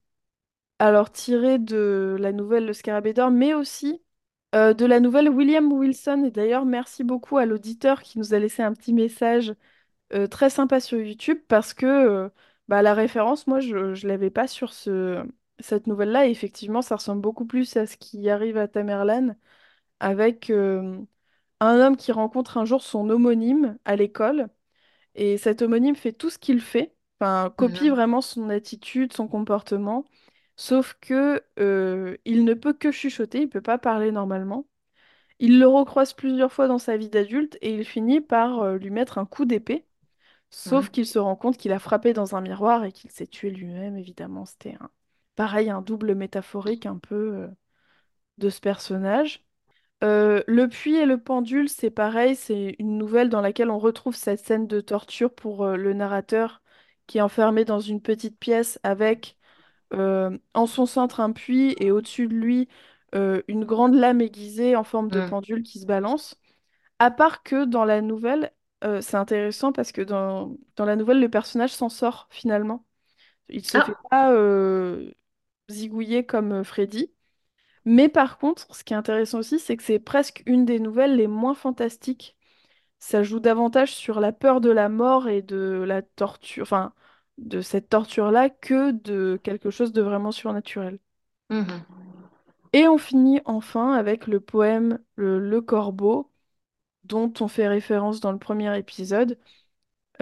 alors tiré de la nouvelle Le Scarabée d'or, mais aussi euh, de la nouvelle William Wilson. Et d'ailleurs, merci beaucoup à l'auditeur qui nous a laissé un petit message euh, très sympa sur YouTube parce que euh, bah, la référence, moi, je ne l'avais pas sur ce, cette nouvelle-là. Effectivement, ça ressemble beaucoup plus à ce qui arrive à Tamerlan avec un homme qui rencontre un jour son homonyme à l'école. Et cet homonyme fait tout ce qu'il fait, enfin, copie Mhm. vraiment son attitude, son comportement. Sauf que euh, il ne peut que chuchoter, il peut pas parler normalement. Il le recroise plusieurs fois dans sa vie d'adulte et il finit par euh, lui mettre un coup d'épée. Sauf Mhm. qu'il se rend compte qu'il a frappé dans un miroir et qu'il s'est tué lui-même, évidemment. C'était un... pareil, un double métaphorique un peu euh, de ce personnage. Euh, le puits et le pendule, c'est pareil, c'est une nouvelle dans laquelle on retrouve cette scène de torture pour euh, le narrateur qui est enfermé dans une petite pièce avec euh, en son centre un puits et au-dessus de lui euh, une grande lame aiguisée en forme de Mhm. pendule qui se balance. À part que dans la nouvelle, euh, c'est intéressant parce que dans, dans la nouvelle, le personnage s'en sort finalement. Il se fait Ah. pas euh, zigouiller comme euh, Freddy. Mais par contre, ce qui est intéressant aussi, c'est que c'est presque une des nouvelles les moins fantastiques. Ça joue davantage sur la peur de la mort et de la torture, enfin, de cette torture-là que de quelque chose de vraiment surnaturel. Mhm. Et on finit enfin avec le poème Le, Le Corbeau, dont on fait référence dans le premier épisode,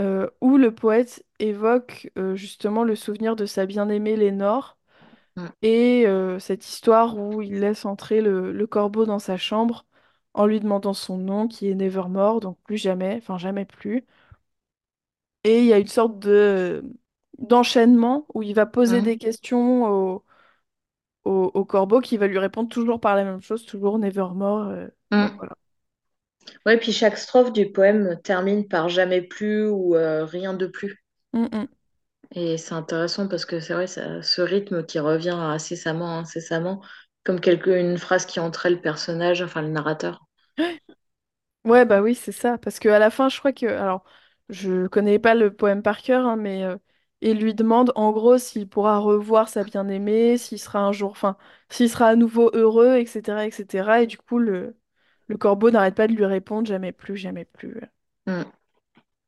euh, où le poète évoque euh, justement le souvenir de sa bien-aimée Lénore Mhm. et euh, cette histoire où il laisse entrer le, le corbeau dans sa chambre en lui demandant son nom, qui est Nevermore, donc plus jamais, enfin jamais plus. Et il y a une sorte de d'enchaînement où il va poser Mm. des questions au, au, au corbeau qui va lui répondre toujours par la même chose, toujours Nevermore. euh, donc Mm. voilà. Ouais, puis chaque strophe du poème termine par jamais plus ou euh, rien de plus. Mm, mm. Et c'est intéressant parce que c'est vrai, ça, ce rythme qui revient incessamment, incessamment, comme quelque, une phrase qui entrait le personnage, enfin le narrateur. Ouais, bah oui, c'est ça. Parce qu'à la fin, je crois que. Alors, je connais pas le poème par cœur, hein, mais euh, il lui demande en gros s'il pourra revoir sa bien-aimée, s'il sera un jour. Enfin, s'il sera à nouveau heureux, etc., etc. Et du coup, le, le corbeau n'arrête pas de lui répondre jamais plus, jamais plus. Mm.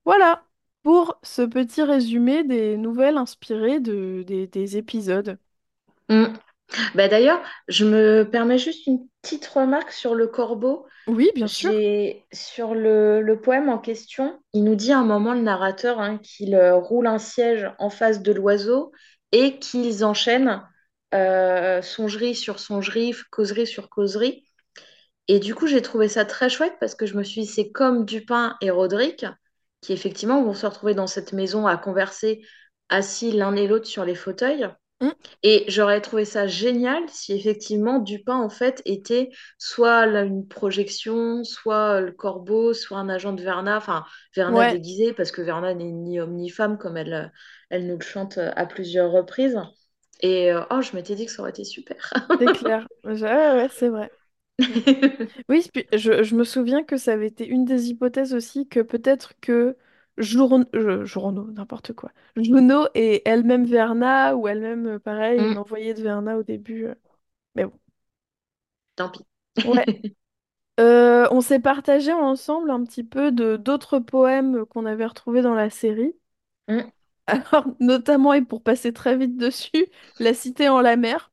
Voilà pour ce petit résumé des nouvelles inspirées de, des, des épisodes. Mm. Bah, d'ailleurs, je me permets juste une petite remarque sur le corbeau. Oui, bien sûr. Sur le, le poème en question, il nous dit à un moment, le narrateur, hein, qu'il euh, roule un siège en face de l'oiseau et qu'ils enchaînent euh, songerie sur songerie, causerie sur causerie. Et du coup, j'ai trouvé ça très chouette parce que je me suis dit, c'est comme Dupin et Roderick, qui effectivement vont se retrouver dans cette maison à converser assis l'un et l'autre sur les fauteuils. Mm. Et j'aurais trouvé ça génial si effectivement Dupin, en fait, était soit là, une projection, soit le corbeau, soit un agent de Verna, enfin, Verna Ouais, déguisé, parce que Verna n'est ni homme ni femme, comme elle, elle nous le chante à plusieurs reprises. Et euh, oh, je m'étais dit que ça aurait été super. c'est clair. Ouais, ouais, c'est vrai. Oui, puis je, je me souviens que ça avait été une des hypothèses aussi que peut-être que Journo, euh, Journo, n'importe quoi. Juno est elle-même Verna ou elle-même, euh, pareil, une Mm, envoyée de Verna au début. euh. Mais bon. tant pis. Ouais. Euh, on s'est partagé ensemble un petit peu de d'autres poèmes qu'on avait retrouvés dans la série. Mm. Alors, notamment, et pour passer très vite dessus, La Cité en la mer,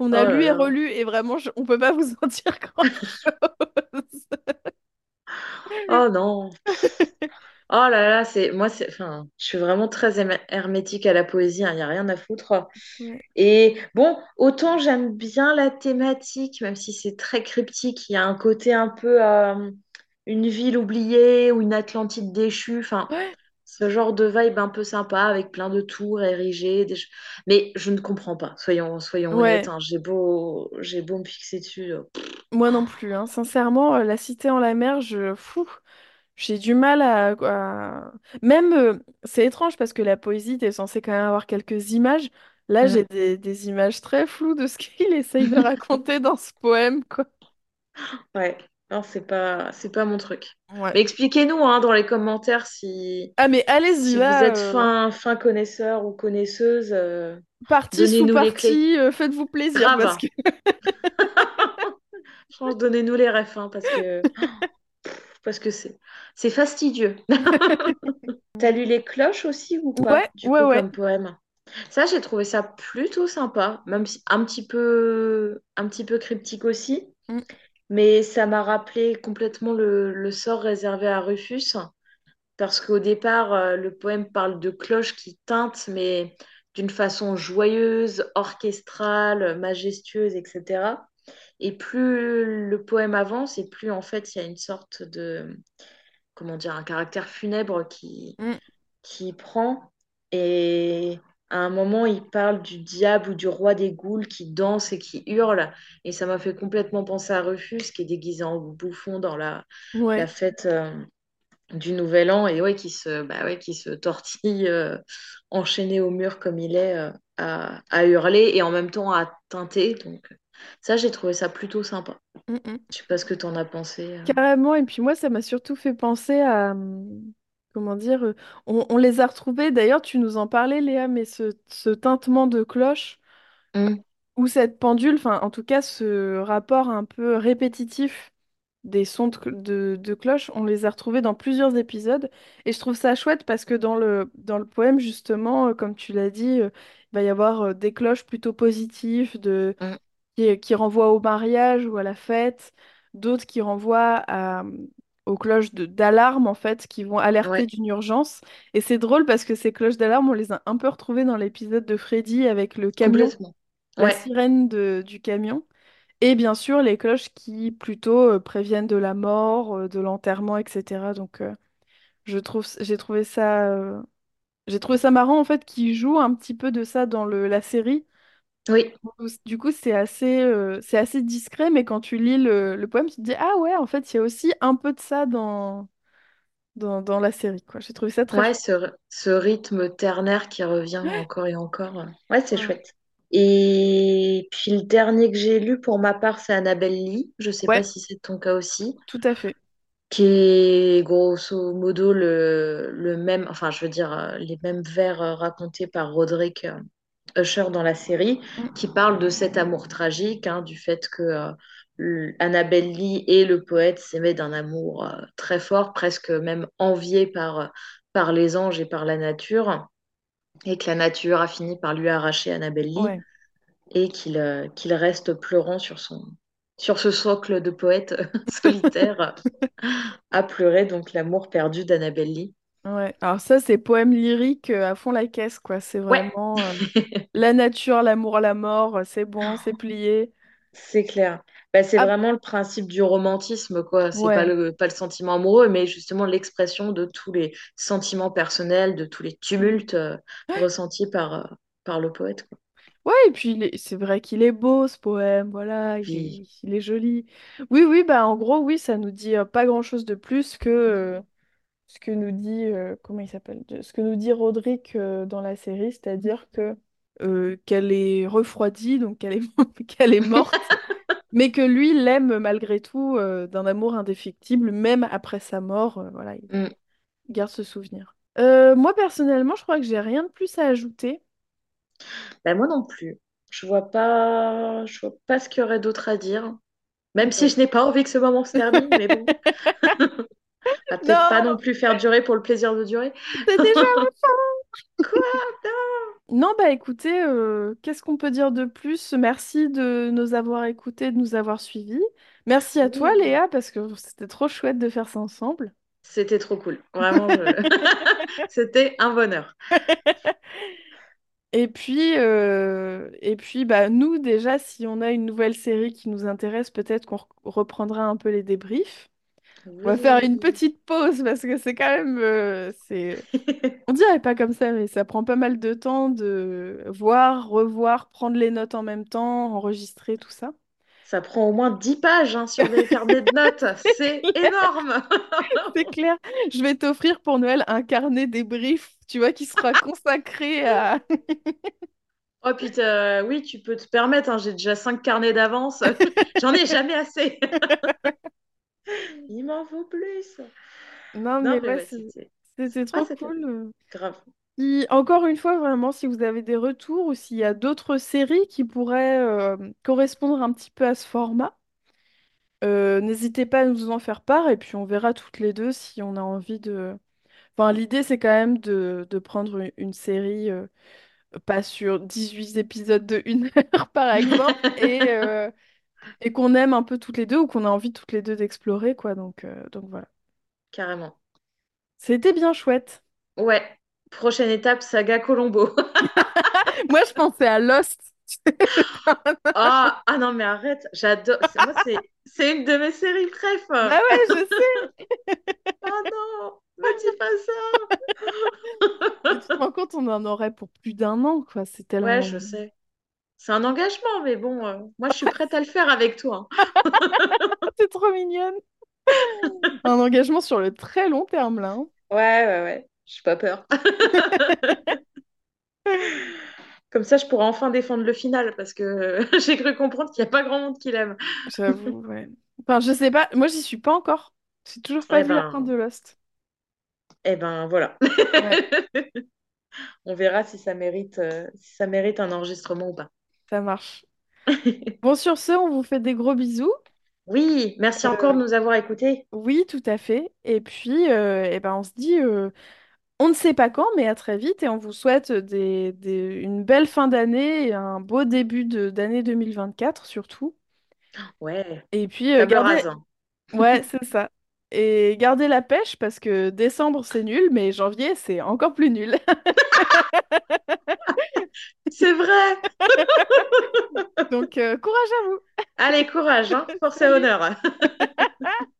qu'on a Oh là lu et relu, et vraiment, je- on peut pas vous en dire grand-chose. Oh non. Oh là là, c'est moi c'est enfin, je suis vraiment très hermétique à la poésie, il n'y a rien à foutre. Ouais. Et bon, autant j'aime bien la thématique, même si c'est très cryptique, il y a un côté un peu euh, une ville oubliée ou une Atlantide déchue, enfin Ouais. Ce genre de vibe un peu sympa avec plein de tours érigées, des mais je ne comprends pas, soyons soyons honnêtes, hein, j'ai beau j'ai beau me fixer dessus. euh, Moi non plus, hein. Sincèrement, euh, La Cité en la mer, je... Fou, j'ai du mal à... à- Même, euh, c'est étrange parce que la poésie, t'es censé quand même avoir quelques images. Là, j'ai mm. des, des images très floues de ce qu'il essaye de raconter dans ce poème, quoi. Ouais, non, c'est pas, c'est pas mon truc. Ouais. Mais expliquez-nous hein, dans les commentaires si, Ah, mais allez-y, si vous êtes euh, fin, fin connaisseur ou connaisseuse. euh, partie sous partie, euh, faites-vous plaisir parce Grave. que... Franchement, donnez-nous les refs hein, parce que parce que c'est c'est fastidieux. T'as lu Les Cloches aussi ou Ouais, pas, du ouais, coup, ouais. comme poème? Ça, j'ai trouvé ça plutôt sympa, même si un petit peu, un petit peu cryptique aussi. Mm. Mais ça m'a rappelé complètement le, le sort réservé à Rufus. Parce qu'au départ, euh, le poème parle de cloches qui tintent, mais d'une façon joyeuse, orchestrale, majestueuse, etc. Et plus le poème avance, et plus en fait, il y a une sorte de, comment dire, un caractère funèbre qui, Mm. qui prend. Et à un moment, il parle du diable ou du roi des ghouls qui danse et qui hurle. Et ça m'a fait complètement penser à Rufus, qui est déguisé en bouffon dans la, fête. euh, du Nouvel An et ouais, qui se, bah ouais, qui se tortille euh, enchaîné au mur comme il est euh, à, à hurler et en même temps à teinter. Donc ça, j'ai trouvé ça plutôt sympa. Mm, mm. Je sais pas ce que tu en as pensé. Carrément, et puis moi, ça m'a surtout fait penser à... Comment dire euh, on, on les a retrouvés, d'ailleurs, tu nous en parlais, Léa, mais ce, ce tintement de cloche, Mm, ou cette pendule, enfin, en tout cas, ce rapport un peu répétitif des sons de, de, de cloche, on les a retrouvés dans plusieurs épisodes. Et je trouve ça chouette parce que dans le, dans le poème, justement, euh, comme tu l'as dit, euh, il va y avoir euh, des cloches plutôt positives, de, mm, qui, qui renvoient au mariage ou à la fête, d'autres qui renvoient à, aux cloches d'alarme, en fait, qui vont alerter ouais, d'une urgence. Et c'est drôle parce que ces cloches d'alarme, on les a un peu retrouvées dans l'épisode de Freddy avec le camion, la Ouais, sirène de- du camion. Et bien sûr, les cloches qui plutôt euh, préviennent de la mort, euh, de l'enterrement, etc. Donc, euh, je trouve, j'ai trouvé ça, j'ai trouvé ça marrant en fait qu'ils jouent un petit peu de ça dans le, la série. Oui, Du coup, c'est assez, euh, c'est assez discret, mais quand tu lis le, le poème, tu te dis, ah ouais, en fait, il y a aussi un peu de ça dans, dans, dans la série, quoi. J'ai trouvé ça très ouais, chouette. ce, ce rythme ternaire qui revient encore et encore. Ouais, c'est Ouais, chouette. Et puis le dernier que j'ai lu pour ma part, c'est Annabelle Lee. Je sais pas Ouais, si c'est ton cas aussi. tout à fait. qui est grosso modo le, le même, enfin je veux dire euh, les mêmes vers euh, racontés par Roderick euh, Usher dans la série, Mm. qui parle de cet amour tragique, hein, du fait que euh, Annabelle Lee et le poète s'aimaient d'un amour euh, très fort, presque même envié par, euh, par les anges et par la nature, et que la nature a fini par lui arracher Annabelle Lee, Ouais, et qu'il euh, qu'il reste pleurant sur son, sur ce socle de poète solitaire à pleurer, donc l'amour perdu d'Annabelle Lee. Ouais. Alors ça, c'est poème lyrique euh, à fond la caisse, quoi. C'est Ouais, vraiment euh, la nature, l'amour, la mort, euh, c'est bon, c'est plié. c'est clair. Bah, c'est Ah, vraiment le principe du romantisme, quoi. C'est pas ouais. le, pas le sentiment amoureux, mais justement l'expression de tous les sentiments personnels, de tous les tumultes euh, ressentis par, euh, par le poète, quoi. Ouais, et puis il est- c'est vrai qu'il est beau ce poème, voilà, il Puis, est, il est joli. Oui, oui, bah en gros, oui, ça nous dit euh, pas grand-chose de plus que ce que nous dit, euh, comment il s'appelle? Ce que nous dit Roderick euh, dans la série, c'est-à-dire que euh, qu'elle est refroidie, donc qu'elle est, qu'elle est morte, mais que lui l'aime malgré tout d'un amour indéfectible, même après sa mort, voilà, il mm. garde ce souvenir. Moi, personnellement, je crois que j'ai rien de plus à ajouter. Bah, moi non plus. Je vois pas, je vois pas ce qu'il y aurait d'autre à dire. Même si je n'ai pas envie que ce moment se termine, mais bon, on va peut-être pas non plus faire durer pour le plaisir de durer. c'est déjà Quoi? Non, bah écoutez, euh, qu'est-ce qu'on peut dire de plus? Merci de nous avoir écoutés, de nous avoir suivis. Merci à toi. Léa, parce que c'était trop chouette de faire ça ensemble. C'était trop cool. Vraiment, je- c'était un bonheur. Et puis, euh, et puis bah, nous, déjà, si on a une nouvelle série qui nous intéresse, peut-être qu'on re- reprendra un peu les débriefs. On va faire une petite pause parce que c'est quand même, euh, c'est, on dirait pas comme ça, mais ça prend pas mal de temps de voir, revoir, prendre les notes en même temps, enregistrer tout ça. Ça prend au moins 10 pages hein, sur des carnets de notes. C'est énorme. C'est clair. Je vais t'offrir pour Noël un carnet débrief, tu vois, qui sera consacré à... Oh putain, oui, tu peux te permettre. hein, j'ai déjà 5 carnets d'avance. J'en ai jamais assez. Il m'en faut plus. Non, Non, mais mais ouais, ouais, c'est- ah, trop cool. grave. Encore une fois, vraiment, si vous avez des retours ou s'il y a d'autres séries qui pourraient euh, correspondre un petit peu à ce format, euh, n'hésitez pas à nous en faire part et puis on verra toutes les deux si on a envie de... Enfin, l'idée, c'est quand même de, de prendre une, une série, euh, pas sur 18 épisodes de une heure, par exemple, et, et qu'on aime un peu toutes les deux ou qu'on a envie toutes les deux d'explorer, quoi. Donc, euh, donc voilà. Carrément. C'était bien chouette. Ouais. Prochaine étape, saga Colombo. Moi, je pensais à Lost. Ah, ah non, mais arrête. J'adore. c'est- Moi, c'est c'est une de mes séries préf. Bah ouais, je sais. Oh non, me dis pas ça. Tu te rends compte, on en aurait pour plus d'un an, quoi. C'est Ouais, tellement... je sais. C'est un engagement, mais bon, euh, moi, je suis prête à le faire avec toi. T'es trop mignonne. Un engagement sur le très long terme, là. hein. Ouais, ouais, ouais. J'ai pas peur. Comme ça, je pourrais enfin défendre le final parce que j'ai cru comprendre qu'il n'y a pas grand monde qui l'aime. J'avoue, ouais. Enfin, je sais pas. Moi, j'y suis pas encore. J'ai toujours pas Eh vu la fin ben, de Lost. eh ben, voilà. Ouais, On verra si ça mérite, euh, si ça mérite un enregistrement ou pas. Ça marche. Bon, sur ce, on vous fait des gros bisous. Oui, merci encore Euh, de nous avoir écoutés. oui, tout à fait. Et puis, euh, eh ben, on se dit, euh, on ne sait pas quand, mais à très vite. Et on vous souhaite des, des- une belle fin d'année et un beau début d'année 2024, surtout. Ouais, Et puis, euh, gardez... Ouais, c'est ça. Et gardez la pêche parce que décembre, c'est nul, mais janvier, c'est encore plus nul. C'est vrai. Donc, euh, courage à vous! Allez, courage, hein. Force et honneur.